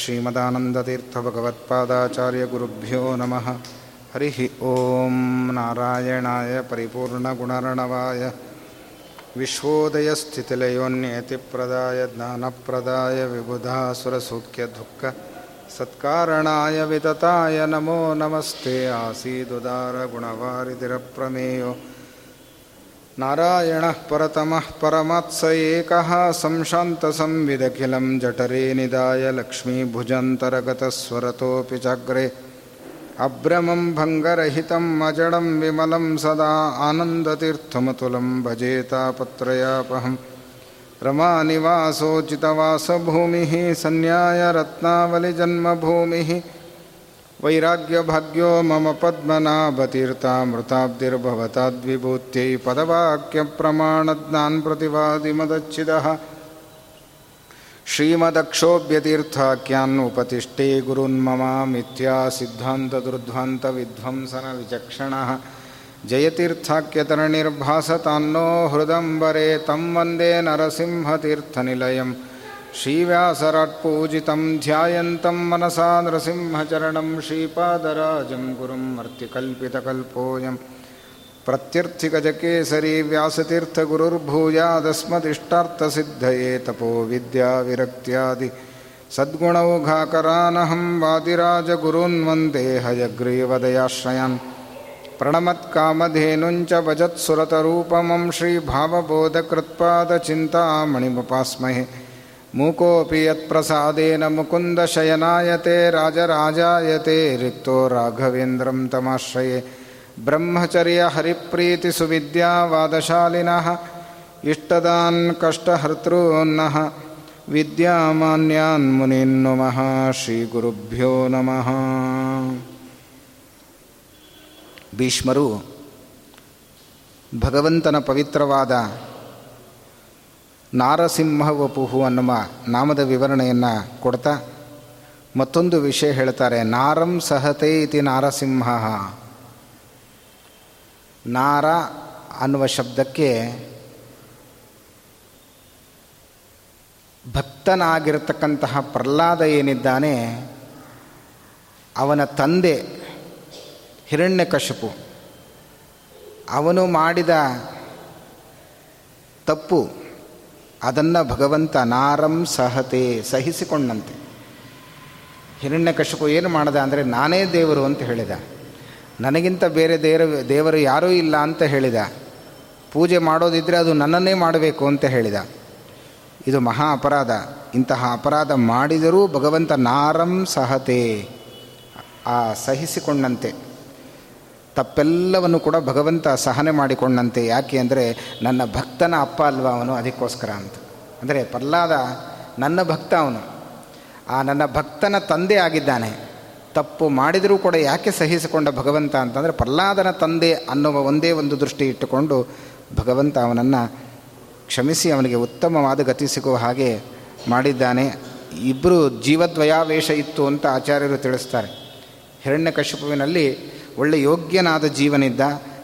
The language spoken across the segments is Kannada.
श्रीमदानन्दतीर्थभगवत्पादाचार्यगुरुभ्यो नमः हरिः ॐ नारायणाय परिपूर्णगुणर्णवाय विश्वोदयस्थितिलयोन्यतिप्रदाय ज्ञानप्रदाय विबुधासुरसौख्यदुःख सत्कारणाय वितताय नमो नमस्ते आसीदुदारगुणवारिधिरप्रमेयो नारायणः परतमः परमात्स एकः संशान्तसंविदखिलं जठरे निदाय लक्ष्मीभुजन्तरगतस्वरतोऽपि चाग्रे। अभ्रमं भङ्गरहितम् अजडं विमलं सदा आनन्दतीर्थमतुलं भजेतापत्रयापहम् रमानिवासोचितवासभूमिः सन्न्यायरत्नावलिजन्मभूमिः वैराग्यभाग्यो मम पद्मनाभतीर्थामृताब्धिर्भवताद्विभूत्यै पदवाक्यप्रमाणज्ञानप्रतिवादिमदच्छिदः श्रीमदक्षोभ्यतीर्थाख्यान् उपतिष्ठे गुरुन्ममामिथ्या सिद्धान्तदुर्ध्वान्तविध्वंसनविचक्षणः जयतीर्थाख्यतरणिर्भासतान्नो हृदम्बरे तं वन्दे नरसिंहतीर्थनिलयम् श्रीव्यासराट्पूजितं ध्यायन्तं मनसा नृसिंहचरणं श्रीपादराजं गुरुं मर्त्यकल्पितकल्पोऽयं प्रत्यर्थिगजकेसरी व्यासतीर्थगुरुर्भूयादस्मदिष्टार्थसिद्धये तपो विद्याविरक्त्यादि सद्गुणौघाकरानहं वादिराजगुरून् वंदे हयग्रीवदयाश्रयान् प्रणमत्कामधेनुञ्च भजत्सुरतरूपमं श्रीभावबोधकृत्पादचिन्तामणिमुपास्महे ಮೂಕೋಪಿ ಯತ್ಪ್ರಸಾದೇನ ಮುಕುಂದ ಶಯನಾಯತೆ ರಾಜರಾಜಾಯತೆ ರಿಕ್ತೋ ರಾಘವೇಂದ್ರಂ ತಮಾಶ್ರಯೇ. ಬ್ರಹ್ಮಚರ್ಯ ಹರಿಪ್ರೀತಿ ಸುವಿದ್ಯಾವಾದಶಾಲಿನಃ ಇಷ್ಟದಾನ್ ಕಷ್ಟಹರ್ತೃನ್ನಃ. ವಿದ್ಯಾಮಾನ್ಯಾನ್ ಮುನಿನ್ನುಮಃ ಶ್ರೀಗುರುಭ್ಯೋ ನಮಃ. ಭೀಷ್ಮರು ಭಗವಂತನ ಪವಿತ್ರವಾದ ನಾರಸಿಂಹ ವಪುಹು ಅನ್ನುವ ನಾಮದ ವಿವರಣೆಯನ್ನು ಕೊಡ್ತಾ ಮತ್ತೊಂದು ವಿಷಯ ಹೇಳ್ತಾರೆ, ನಾರಂ ಸಹತೆ ಇತಿ ನಾರಸಿಂಹ. ನಾರ ಅನ್ನುವ ಶಬ್ದಕ್ಕೆ ಭಕ್ತನಾಗಿರತಕ್ಕಂತಹ ಪ್ರಹ್ಲಾದ ಏನಿದ್ದಾನೆ, ಅವನ ತಂದೆ ಹಿರಣ್ಯಕಶಪು ಅವನು ಮಾಡಿದ ತಪ್ಪು ಅದನ್ನು ಭಗವಂತ ನಾರಂ ಸಹತೆ ಸಹಿಸಿಕೊಂಡಂತೆ. ಹಿರಣ್ಯಕಶಪು ಏನು ಮಾಡಿದ ಅಂದರೆ, ನಾನೇ ದೇವರು ಅಂತ ಹೇಳಿದ. ನನಗಿಂತ ಬೇರೆ ದೇವ ದೇವರು ಯಾರೂ ಇಲ್ಲ ಅಂತ ಹೇಳಿದ. ಪೂಜೆ ಮಾಡೋದಿದ್ದರೆ ಅದು ನನ್ನನ್ನೇ ಮಾಡಬೇಕು ಅಂತ ಹೇಳಿದ. ಇದು ಮಹಾ ಅಪರಾಧ. ಇಂತಹ ಅಪರಾಧ ಮಾಡಿದರೂ ಭಗವಂತ ನಾರಂ ಸಹತೆ, ಆ, ಸಹಿಸಿಕೊಂಡಂತೆ. ತಪ್ಪೆಲ್ಲವನ್ನು ಕೂಡ ಭಗವಂತ ಸಹನೆ ಮಾಡಿಕೊಂಡಂತೆ. ಯಾಕೆ ಅಂದರೆ ನನ್ನ ಭಕ್ತನ ಅಪ್ಪ ಅಲ್ವಾ ಅವನು? ಅದಕ್ಕೋಸ್ಕರ ಅಂತ. ಅಂದರೆ ಪ್ರಹ್ಲಾದ ನನ್ನ ಭಕ್ತ ಅವನು. ಆ ನನ್ನ ಭಕ್ತನ ತಂದೆ ಆಗಿದ್ದಾನೆ. ತಪ್ಪು ಮಾಡಿದರೂ ಕೂಡ ಯಾಕೆ ಸಹಿಸಿಕೊಂಡ ಭಗವಂತ ಅಂತಂದರೆ ಪ್ರಹ್ಲಾದನ ತಂದೆ ಅನ್ನುವ ಒಂದೇ ಒಂದು ದೃಷ್ಟಿ ಇಟ್ಟುಕೊಂಡು ಭಗವಂತ ಅವನನ್ನು ಕ್ಷಮಿಸಿ ಅವನಿಗೆ ಉತ್ತಮವಾದ ಗತಿ ಸಿಗುವ ಹಾಗೆ ಮಾಡಿದ್ದಾನೆ. ಇಬ್ಬರು ಜೀವದ್ವಯಾವೇಶ ಇತ್ತು ಅಂತ ಆಚಾರ್ಯರು ತಿಳಿಸ್ತಾರೆ. ಹಿರಣ್ಯಕಶಿಪುವಿನಲ್ಲಿ ಒಳ್ಳೆ ಯೋಗ್ಯನಾದ ಜೀವನಿದ್ದ,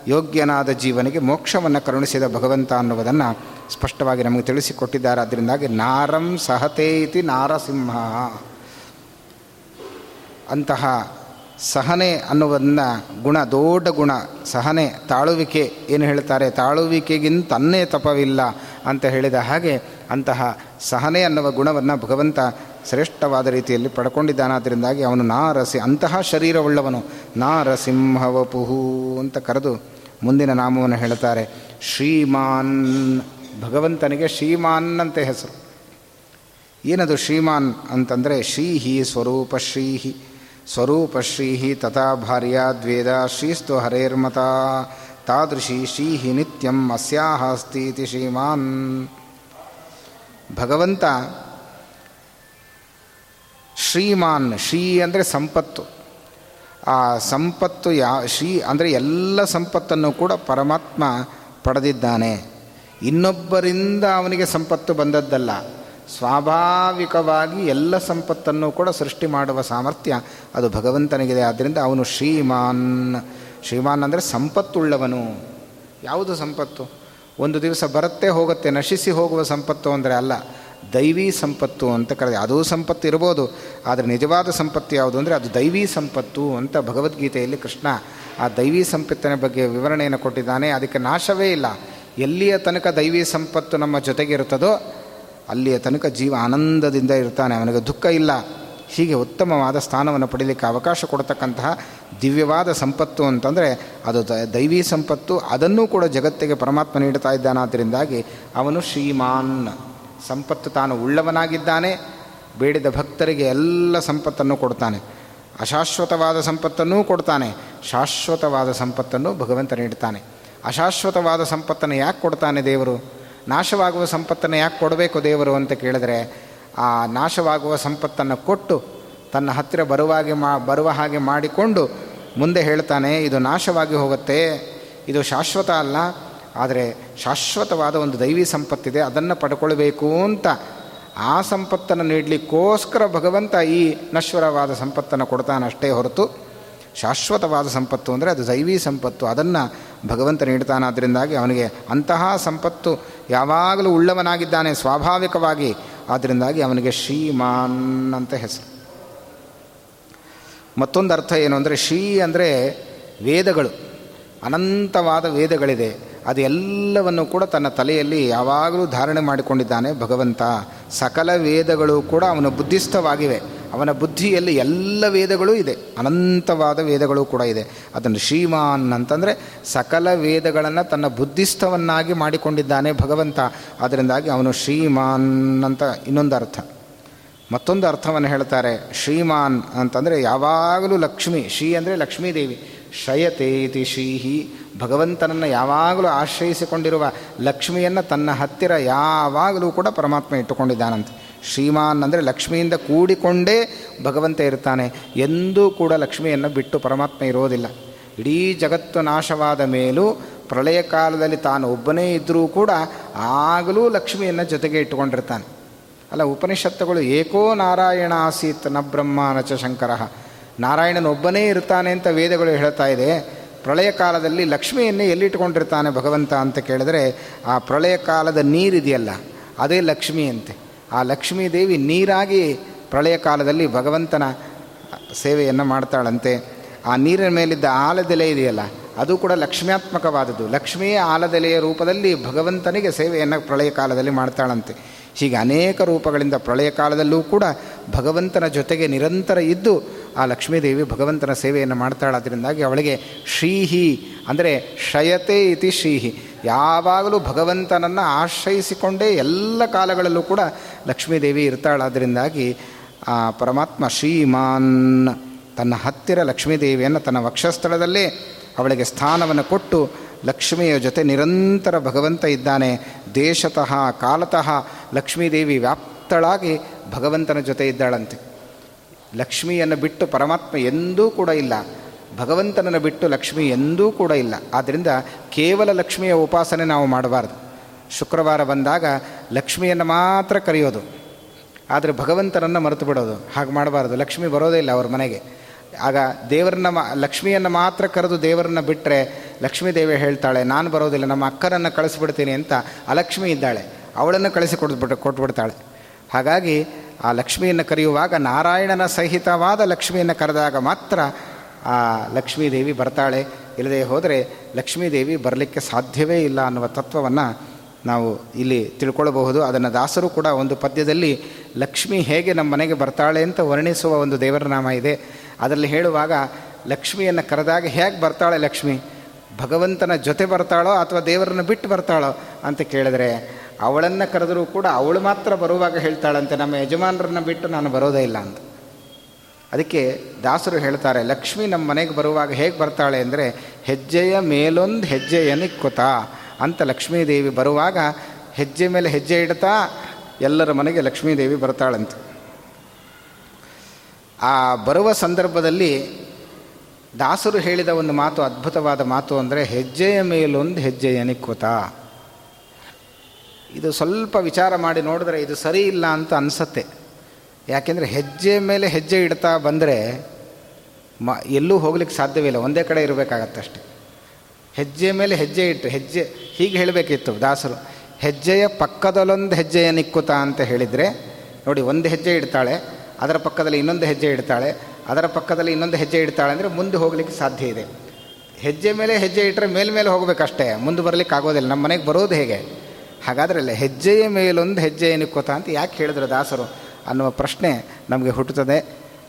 ಯೋಗ್ಯನಾದ ಜೀವನಿಗೆ ಮೋಕ್ಷವನ್ನು ಕರುಣಿಸಿದ ಭಗವಂತ ಅನ್ನುವುದನ್ನು ಸ್ಪಷ್ಟವಾಗಿ ನಮಗೆ ತಿಳಿಸಿಕೊಟ್ಟಿದ್ದಾರೆ. ಅದರಿಂದಾಗಿ ನಾರಂ ಸಹತೆ ಇತಿ ನಾರಸಿಂಹ. ಅಂತಹ ಸಹನೆ ಅನ್ನುವುದನ್ನು ಗುಣ, ದೊಡ್ಡ ಗುಣ, ಸಹನೆ, ತಾಳುವಿಕೆ ಏನು ಹೇಳ್ತಾರೆ? ತಾಳುವಿಕೆಗಿಂತನ್ನೇ ತಪವಿಲ್ಲ ಅಂತ ಹೇಳಿದ ಹಾಗೆ ಅಂತಹ ಸಹನೆ ಅನ್ನುವ ಗುಣವನ್ನು ಭಗವಂತ ಶ್ರೇಷ್ಠವಾದ ರೀತಿಯಲ್ಲಿ ಪಡ್ಕೊಂಡಿದ್ದಾನಾದ್ದರಿಂದಾಗಿ ಅವನು ನಾರಸಿ ಅಂತಹ ಶರೀರವುಳ್ಳವನು ನಾರಸಿಂಹವಪುಹು ಅಂತ ಕರೆದು ಮುಂದಿನ ನಾಮವನ್ನು ಹೇಳ್ತಾರೆ ಶ್ರೀಮಾನ್, ಭಗವಂತನಿಗೆ ಶ್ರೀಮಾನ್ ಅಂತ ಹೆಸರು. ಏನದು ಶ್ರೀಮಾನ್ ಅಂತಂದರೆ ಶ್ರೀಹಿ ಸ್ವರೂಪ ಶ್ರೀಹಿ. ಸ್ವರೂಪ ಶ್ರೀಹಿ ತಥಾ ಭಾರ್ಯ ದ್ವೇದ ಶ್ರೀಸ್ತು ಹರೇರ್ಮತ. ತಾದೃಶಿ ಶ್ರೀಹಿ ನಿತ್ಯಂ ಅಸ್ಯಾಹ ಅಸ್ತಿ ಶ್ರೀಮಾನ್. ಭಗವಂತ ಶ್ರೀಮಾನ್, ಶ್ರೀ ಅಂದರೆ ಸಂಪತ್ತು. ಆ ಸಂಪತ್ತು ಯಾ, ಶ್ರೀ ಅಂದರೆ ಎಲ್ಲ ಸಂಪತ್ತನ್ನು ಕೂಡ ಪರಮಾತ್ಮ ಪಡೆದಿದ್ದಾನೆ. ಇನ್ನೊಬ್ಬರಿಂದ ಅವನಿಗೆ ಸಂಪತ್ತು ಬಂದದ್ದಲ್ಲ. ಸ್ವಾಭಾವಿಕವಾಗಿ ಎಲ್ಲ ಸಂಪತ್ತನ್ನು ಕೂಡ ಸೃಷ್ಟಿ ಮಾಡುವ ಸಾಮರ್ಥ್ಯ ಅದು ಭಗವಂತನಿಗಿದೆ. ಆದ್ದರಿಂದ ಅವನು ಶ್ರೀಮಾನ್. ಶ್ರೀಮಾನ್ ಅಂದರೆ ಸಂಪತ್ತುಳ್ಳವನು. ಯಾವುದು ಸಂಪತ್ತು? ಒಂದು ದಿವಸ ಬರುತ್ತೆ, ಹೋಗುತ್ತೆ. ನಶಿಸಿ ಹೋಗುವ ಸಂಪತ್ತು ಅಂದರೆ ಅಲ್ಲ. ದೈವಿ ಸಂಪತ್ತು ಅಂತ ಕರೆದ ಅದು ಸಂಪತ್ತು ಇರ್ಬೋದು, ಆದರೆ ನಿಜವಾದ ಸಂಪತ್ತು ಯಾವುದು ಅಂದರೆ ಅದು ದೈವಿ ಸಂಪತ್ತು ಅಂತ ಭಗವದ್ಗೀತೆಯಲ್ಲಿ ಕೃಷ್ಣ ಆ ದೈವಿ ಸಂಪತ್ತಿನ ಬಗ್ಗೆ ವಿವರಣೆಯನ್ನು ಕೊಟ್ಟಿದ್ದಾನೆ. ಅದಕ್ಕೆ ನಾಶವೇ ಇಲ್ಲ. ಎಲ್ಲಿಯ ತನಕ ದೈವಿ ಸಂಪತ್ತು ನಮ್ಮ ಜೊತೆಗೆ ಇರುತ್ತದೋ, ಅಲ್ಲಿಯ ತನಕ ಜೀವ ಆನಂದದಿಂದ ಇರ್ತಾನೆ. ಅವನಿಗೆ ದುಃಖ ಇಲ್ಲ. ಹೀಗೆ ಉತ್ತಮವಾದ ಸ್ಥಾನವನ್ನು ಪಡೀಲಿಕ್ಕೆ ಅವಕಾಶ ಕೊಡ್ತಕ್ಕಂತಹ ದಿವ್ಯವಾದ ಸಂಪತ್ತು ಅಂತಂದರೆ ಅದು ದೈವಿ ಸಂಪತ್ತು, ಅದನ್ನೂ ಕೂಡ ಜಗತ್ತಿಗೆ ಪರಮಾತ್ಮ ನೀಡ್ತಾ ಇದ್ದಾನಾದ್ದರಿಂದಾಗಿ ಅವನು ಶ್ರೀಮಾನ್. ಸಂಪತ್ತು ತಾನು ಉಳ್ಳವನಾಗಿದ್ದಾನೆ, ಬೇಡಿದ ಭಕ್ತರಿಗೆ ಎಲ್ಲ ಸಂಪತ್ತನ್ನು ಕೊಡ್ತಾನೆ. ಅಶಾಶ್ವತವಾದ ಸಂಪತ್ತನ್ನೂ ಕೊಡ್ತಾನೆ, ಶಾಶ್ವತವಾದ ಸಂಪತ್ತನ್ನು ಭಗವಂತ ನೀಡ್ತಾನೆ. ಅಶಾಶ್ವತವಾದ ಸಂಪತ್ತನ್ನು ಯಾಕೆ ಕೊಡ್ತಾನೆ ದೇವರು? ನಾಶವಾಗುವ ಸಂಪತ್ತನ್ನು ಯಾಕೆ ಕೊಡಬೇಕು ದೇವರು ಅಂತ ಕೇಳಿದ್ರೆ, ಆ ನಾಶವಾಗುವ ಸಂಪತ್ತನ್ನು ಕೊಟ್ಟು ತನ್ನ ಹತ್ತಿರ ಬರುವಾಗೆ ಮಾ, ಬರುವ ಹಾಗೆ ಮಾಡಿಕೊಂಡು ಮುಂದೆ ಹೇಳ್ತಾನೆ, ಇದು ನಾಶವಾಗಿ ಹೋಗುತ್ತೆ, ಇದು ಶಾಶ್ವತ ಅಲ್ಲ ಆದರೆ ಶಾಶ್ವತವಾದ ಒಂದು ದೈವಿ ಸಂಪತ್ತಿದೆ, ಅದನ್ನು ಪಡ್ಕೊಳ್ಬೇಕು ಅಂತ. ಆ ಸಂಪತ್ತನ್ನು ನೀಡಲಿಕ್ಕೋಸ್ಕರ ಭಗವಂತ ಈ ನಶ್ವರವಾದ ಸಂಪತ್ತನ್ನು ಕೊಡ್ತಾನಷ್ಟೇ ಹೊರತು, ಶಾಶ್ವತವಾದ ಸಂಪತ್ತು ಅಂದರೆ ಅದು ದೈವಿ ಸಂಪತ್ತು, ಅದನ್ನು ಭಗವಂತ ನೀಡ್ತಾನಾದ್ದರಿಂದಾಗಿ ಅವನಿಗೆ ಅಂತಹ ಸಂಪತ್ತು ಯಾವಾಗಲೂ ಉಳ್ಳವನಾಗಿದ್ದಾನೆ ಸ್ವಾಭಾವಿಕವಾಗಿ ಆದ್ದರಿಂದಾಗಿ ಅವನಿಗೆ ಶ್ರೀಮಾನ್ ಅಂತ ಹೆಸರು. ಮತ್ತೊಂದು ಅರ್ಥ ಏನು ಅಂದರೆ, ಶ್ರೀ ಅಂದರೆ ವೇದಗಳು, ಅನಂತವಾದ ವೇದಗಳಿದೆ. ಅದು ಕೂಡ ತನ್ನ ತಲೆಯಲ್ಲಿ ಯಾವಾಗಲೂ ಧಾರಣೆ ಮಾಡಿಕೊಂಡಿದ್ದಾನೆ ಭಗವಂತ. ಸಕಲ ವೇದಗಳು ಕೂಡ ಅವನ ಬುದ್ಧಿಸ್ಥವಾಗಿವೆ. ಅವನ ಬುದ್ಧಿಯಲ್ಲಿ ಎಲ್ಲ ವೇದಗಳೂ ಇದೆ. ಅನಂತವಾದ ವೇದಗಳು ಕೂಡ ಇದೆ. ಅದನ್ನು ಶ್ರೀಮಾನ್ ಅಂತಂದರೆ ಸಕಲ ವೇದಗಳನ್ನು ತನ್ನ ಬುದ್ಧಿಸ್ಥವನ್ನಾಗಿ ಮಾಡಿಕೊಂಡಿದ್ದಾನೆ ಭಗವಂತ. ಅದರಿಂದಾಗಿ ಅವನು ಶ್ರೀಮಾನ್ ಅಂತ ಇನ್ನೊಂದು ಅರ್ಥ. ಮತ್ತೊಂದು ಅರ್ಥವನ್ನು ಹೇಳ್ತಾರೆ ಶ್ರೀಮಾನ್ ಅಂತಂದರೆ ಯಾವಾಗಲೂ ಲಕ್ಷ್ಮಿ. ಶ್ರೀ ಅಂದರೆ ಲಕ್ಷ್ಮೀದೇವಿ. ಶಯತೇತಿ ಶ್ರೀಹಿ ಭಗವಂತನನ್ನು ಯಾವಾಗಲೂ ಆಶ್ರಯಿಸಿಕೊಂಡಿರುವ ಲಕ್ಷ್ಮಿಯನ್ನು ತನ್ನ ಹತ್ತಿರ ಯಾವಾಗಲೂ ಕೂಡ ಪರಮಾತ್ಮ ಇಟ್ಟುಕೊಂಡಿದ್ದಾನಂತೆ. ಶ್ರೀಮಾನ್ ಅಂದರೆ ಲಕ್ಷ್ಮಿಯಿಂದ ಕೂಡಿಕೊಂಡೇ ಭಗವಂತ ಇರ್ತಾನೆ. ಎಂದೂ ಕೂಡ ಲಕ್ಷ್ಮಿಯನ್ನು ಬಿಟ್ಟು ಪರಮಾತ್ಮ ಇರೋದಿಲ್ಲ. ಇಡೀ ಜಗತ್ತು ನಾಶವಾದ ಮೇಲೂ ಪ್ರಳಯ ಕಾಲದಲ್ಲಿ ತಾನು ಒಬ್ಬನೇ ಇದ್ದರೂ ಕೂಡ ಆಗಲೂ ಲಕ್ಷ್ಮಿಯನ್ನು ಜೊತೆಗೆ ಇಟ್ಟುಕೊಂಡಿರ್ತಾನೆ. ಅಲ್ಲ, ಉಪನಿಷತ್ತುಗಳು ಏಕೋ ನಾರಾಯಣ ಆಸೀತ್ನ ಬ್ರಹ್ಮ ನಚ ಶಂಕರ. ನಾರಾಯಣನೊಬ್ಬನೇ ಇರ್ತಾನೆ ಅಂತ ವೇದಗಳು ಹೇಳ್ತಾ ಇದೆ. ಪ್ರಳಯ ಕಾಲದಲ್ಲಿ ಲಕ್ಷ್ಮಿಯನ್ನೇ ಎಲ್ಲಿಟ್ಕೊಂಡಿರ್ತಾನೆ ಭಗವಂತ ಅಂತ ಕೇಳಿದರೆ, ಆ ಪ್ರಳಯ ಕಾಲದ ನೀರಿದೆಯಲ್ಲ, ಅದೇ ಲಕ್ಷ್ಮಿಯಂತೆ ಆ ಲಕ್ಷ್ಮೀ ದೇವಿ ನೀರಾಗಿ ಪ್ರಳಯ ಕಾಲದಲ್ಲಿ ಭಗವಂತನ ಸೇವೆಯನ್ನು ಮಾಡ್ತಾಳಂತೆ. ಆ ನೀರಿನ ಮೇಲಿದ್ದ ಆಲದೆಲೆ ಇದೆಯಲ್ಲ, ಅದು ಕೂಡ ಲಕ್ಷ್ಮ್ಯಾತ್ಮಕವಾದದ್ದು. ಲಕ್ಷ್ಮಿಯೇ ಆಲದೆಲೆಯ ರೂಪದಲ್ಲಿ ಭಗವಂತನಿಗೆ ಸೇವೆಯನ್ನು ಪ್ರಳಯ ಕಾಲದಲ್ಲಿ ಮಾಡ್ತಾಳಂತೆ. ಹೀಗೆ ಅನೇಕ ರೂಪಗಳಿಂದ ಪ್ರಳಯ ಕಾಲದಲ್ಲೂ ಕೂಡ ಭಗವಂತನ ಜೊತೆಗೆ ನಿರಂತರ ಇದ್ದು ಆ ಲಕ್ಷ್ಮೀದೇವಿ ಭಗವಂತನ ಸೇವೆಯನ್ನು ಮಾಡ್ತಾಳಾದ್ರಿಂದಾಗಿ ಅವಳಿಗೆ ಶ್ರೀಹಿ ಅಂದರೆ ಶಯತೆ ಇತಿ ಶ್ರೀಹಿ. ಯಾವಾಗಲೂ ಭಗವಂತನನ್ನು ಆಶ್ರಯಿಸಿಕೊಂಡೇ ಎಲ್ಲ ಕಾಲಗಳಲ್ಲೂ ಕೂಡ ಲಕ್ಷ್ಮೀದೇವಿ ಇರ್ತಾಳಾದ್ರಿಂದಾಗಿ ಆ ಪರಮಾತ್ಮ ಶ್ರೀಮಾನ್ ತನ್ನ ಹತ್ತಿರ ಲಕ್ಷ್ಮೀದೇವಿಯನ್ನು ತನ್ನ ವಕ್ಷಸ್ಥಳದಲ್ಲೇ ಅವಳಿಗೆ ಸ್ಥಾನವನ್ನು ಕೊಟ್ಟು ಲಕ್ಷ್ಮಿಯ ಜೊತೆ ನಿರಂತರ ಭಗವಂತ ಇದ್ದಾನೆ. ದೇಶತಃ ಕಾಲತಃ ಲಕ್ಷ್ಮೀದೇವಿ ವ್ಯಾಪ್ತಳಾಗಿ ಭಗವಂತನ ಜೊತೆ ಇದ್ದಾಳಂತೆ. ಲಕ್ಷ್ಮಿಯನ್ನು ಬಿಟ್ಟು ಪರಮಾತ್ಮ ಎಂದೂ ಕೂಡ ಇಲ್ಲ. ಭಗವಂತನನ್ನು ಬಿಟ್ಟು ಲಕ್ಷ್ಮಿ ಎಂದೂ ಕೂಡ ಇಲ್ಲ. ಆದ್ದರಿಂದ ಕೇವಲ ಲಕ್ಷ್ಮಿಯ ಉಪಾಸನೆ ನಾವು ಮಾಡಬಾರ್ದು. ಶುಕ್ರವಾರ ಬಂದಾಗ ಲಕ್ಷ್ಮಿಯನ್ನು ಮಾತ್ರ ಕರೆಯೋದು. ಆದರೆ ಭಗವಂತನನ್ನು ಮರೆತು ಬಿಡೋದು. ಹಾಗೆ ಮಾಡಬಾರ್ದು. ಲಕ್ಷ್ಮಿ ಬರೋದೇ ಇಲ್ಲ ಅವ್ರ ಮನೆಗೆ. ಆಗ ದೇವರನ್ನ ಮಾ, ಲಕ್ಷ್ಮಿಯನ್ನು ಮಾತ್ರ ಕರೆದು ದೇವರನ್ನ ಬಿಟ್ಟರೆ ಲಕ್ಷ್ಮೀ ದೇವಿ ಹೇಳ್ತಾಳೆ, ನಾನು ಬರೋದಿಲ್ಲ, ನಮ್ಮ ಅಕ್ಕನನ್ನು ಕಳಿಸ್ಬಿಡ್ತೀನಿ ಅಂತ ಅಲಕ್ಷ್ಮಿ ಇದ್ದಾಳೆ. ಅವಳನ್ನು ಕಳಿಸಿ ಕೊಟ್ಬಿಟ್ಟು ಕೊಟ್ಬಿಡ್ತಾಳೆ. ಹಾಗಾಗಿ ಆ ಲಕ್ಷ್ಮಿಯನ್ನು ಕರೆಯುವಾಗ ನಾರಾಯಣನ ಸಹಿತವಾದ ಲಕ್ಷ್ಮಿಯನ್ನು ಕರೆದಾಗ ಮಾತ್ರ ಆ ಲಕ್ಷ್ಮೀದೇವಿ ಬರ್ತಾಳೆ. ಇಲ್ಲದೆ ಹೋದರೆ ಲಕ್ಷ್ಮೀದೇವಿ ಬರಲಿಕ್ಕೆ ಸಾಧ್ಯವೇ ಇಲ್ಲ ಅನ್ನುವ ತತ್ವವನ್ನು ನಾವು ಇಲ್ಲಿ ತಿಳ್ಕೊಳ್ಬಹುದು. ಅದನ್ನು ದಾಸರು ಕೂಡ ಒಂದು ಪದ್ಯದಲ್ಲಿ ಲಕ್ಷ್ಮಿ ಹೇಗೆ ನಮ್ಮ ಮನೆಗೆ ಬರ್ತಾಳೆ ಅಂತ ವರ್ಣಿಸುವ ಒಂದು ದೇವರ ನಾಮ ಇದೆ. ಅದರಲ್ಲಿ ಹೇಳುವಾಗ ಲಕ್ಷ್ಮಿಯನ್ನು ಕರೆದಾಗ ಹೇಗೆ ಬರ್ತಾಳೆ ಲಕ್ಷ್ಮಿ? ಭಗವಂತನ ಜೊತೆ ಬರ್ತಾಳೋ ಅಥವಾ ದೇವರನ್ನು ಬಿಟ್ಟು ಬರ್ತಾಳೋ ಅಂತ ಕೇಳಿದ್ರೆ ಅವಳನ್ನು ಕರೆದರೂ ಕೂಡ ಅವಳು ಮಾತ್ರ ಬರುವಾಗ ಹೇಳ್ತಾಳಂತೆ, ನಮ್ಮ ಯಜಮಾನರನ್ನ ಬಿಟ್ಟು ನಾನು ಬರೋದೇ ಇಲ್ಲ ಅಂತ. ಅದಕ್ಕೆ ದಾಸರು ಹೇಳ್ತಾರೆ, ಲಕ್ಷ್ಮಿ ನಮ್ಮ ಮನೆಗೆ ಬರುವಾಗ ಹೇಗೆ ಬರ್ತಾಳೆ ಅಂದರೆ, ಹೆಜ್ಜೆಯ ಮೇಲೊಂದು ಹೆಜ್ಜೆಯನಿಕ್ಕುತ ಅಂತ ಲಕ್ಷ್ಮೀದೇವಿ ಬರುವಾಗ ಹೆಜ್ಜೆ ಮೇಲೆ ಹೆಜ್ಜೆ ಇಡ್ತಾ ಎಲ್ಲರ ಮನೆಗೆ ಲಕ್ಷ್ಮೀದೇವಿ ಬರ್ತಾಳಂತೆ. ಆ ಬರುವ ಸಂದರ್ಭದಲ್ಲಿ ದಾಸರು ಹೇಳಿದ ಒಂದು ಮಾತು ಅದ್ಭುತವಾದ ಮಾತು ಅಂದರೆ, ಹೆಜ್ಜೆಯ ಮೇಲೊಂದು ನಿಕ್ಕುತ. ಇದು ಸ್ವಲ್ಪ ವಿಚಾರ ಮಾಡಿ ನೋಡಿದ್ರೆ ಇದು ಸರಿ ಇಲ್ಲ ಅಂತ ಅನಿಸತ್ತೆ. ಯಾಕೆಂದರೆ ಹೆಜ್ಜೆ ಮೇಲೆ ಹೆಜ್ಜೆ ಇಡ್ತಾ ಬಂದರೆ ಮ, ಎಲ್ಲೂ ಹೋಗ್ಲಿಕ್ಕೆ ಸಾಧ್ಯವಿಲ್ಲ ಒಂದೇ ಕಡೆ ಇರಬೇಕಾಗತ್ತಷ್ಟೆ ಹೆಜ್ಜೆ ಮೇಲೆ ಹೆಜ್ಜೆ ಇಟ್ಟು, ಹೆಜ್ಜೆ, ಹೀಗೆ ಹೇಳಬೇಕಿತ್ತು ದಾಸರು. ಹೆಜ್ಜೆಯ ಪಕ್ಕದಲ್ಲೊಂದು ಹೆಜ್ಜೆಯ ನಿಕ್ಕುತ ಅಂತ ಹೇಳಿದರೆ, ನೋಡಿ, ಒಂದು ಹೆಜ್ಜೆ ಇಡ್ತಾಳೆ, ಅದರ ಪಕ್ಕದಲ್ಲಿ ಇನ್ನೊಂದು ಹೆಜ್ಜೆ ಇಡ್ತಾಳೆ, ಅದರ ಪಕ್ಕದಲ್ಲಿ ಇನ್ನೊಂದು ಹೆಜ್ಜೆ ಇಡ್ತಾಳೆ ಅಂದರೆ ಮುಂದೆ ಹೋಗಲಿಕ್ಕೆ ಸಾಧ್ಯ ಇದೆ. ಹೆಜ್ಜೆ ಮೇಲೆ ಹೆಜ್ಜೆ ಇಟ್ಟರೆ ಮೇಲ್ಮೇಲೆ ಹೋಗಬೇಕಷ್ಟೇ, ಮುಂದೆ ಬರಲಿಕ್ಕೆ ಆಗೋದಿಲ್ಲ ನಮ್ಮ ಮನೆಗೆ ಬರೋದು ಹೇಗೆ? ಹಾಗಾದರೆ ಹೆಜ್ಜೆಯ ಮೇಲೊಂದು ಹೆಜ್ಜೆ ನಿಕ್ಕುತ ಅಂತ ಯಾಕೆ ಹೇಳಿದ್ರು ದಾಸರು ಅನ್ನುವ ಪ್ರಶ್ನೆ ನಮಗೆ ಹುಟ್ಟುತ್ತದೆ.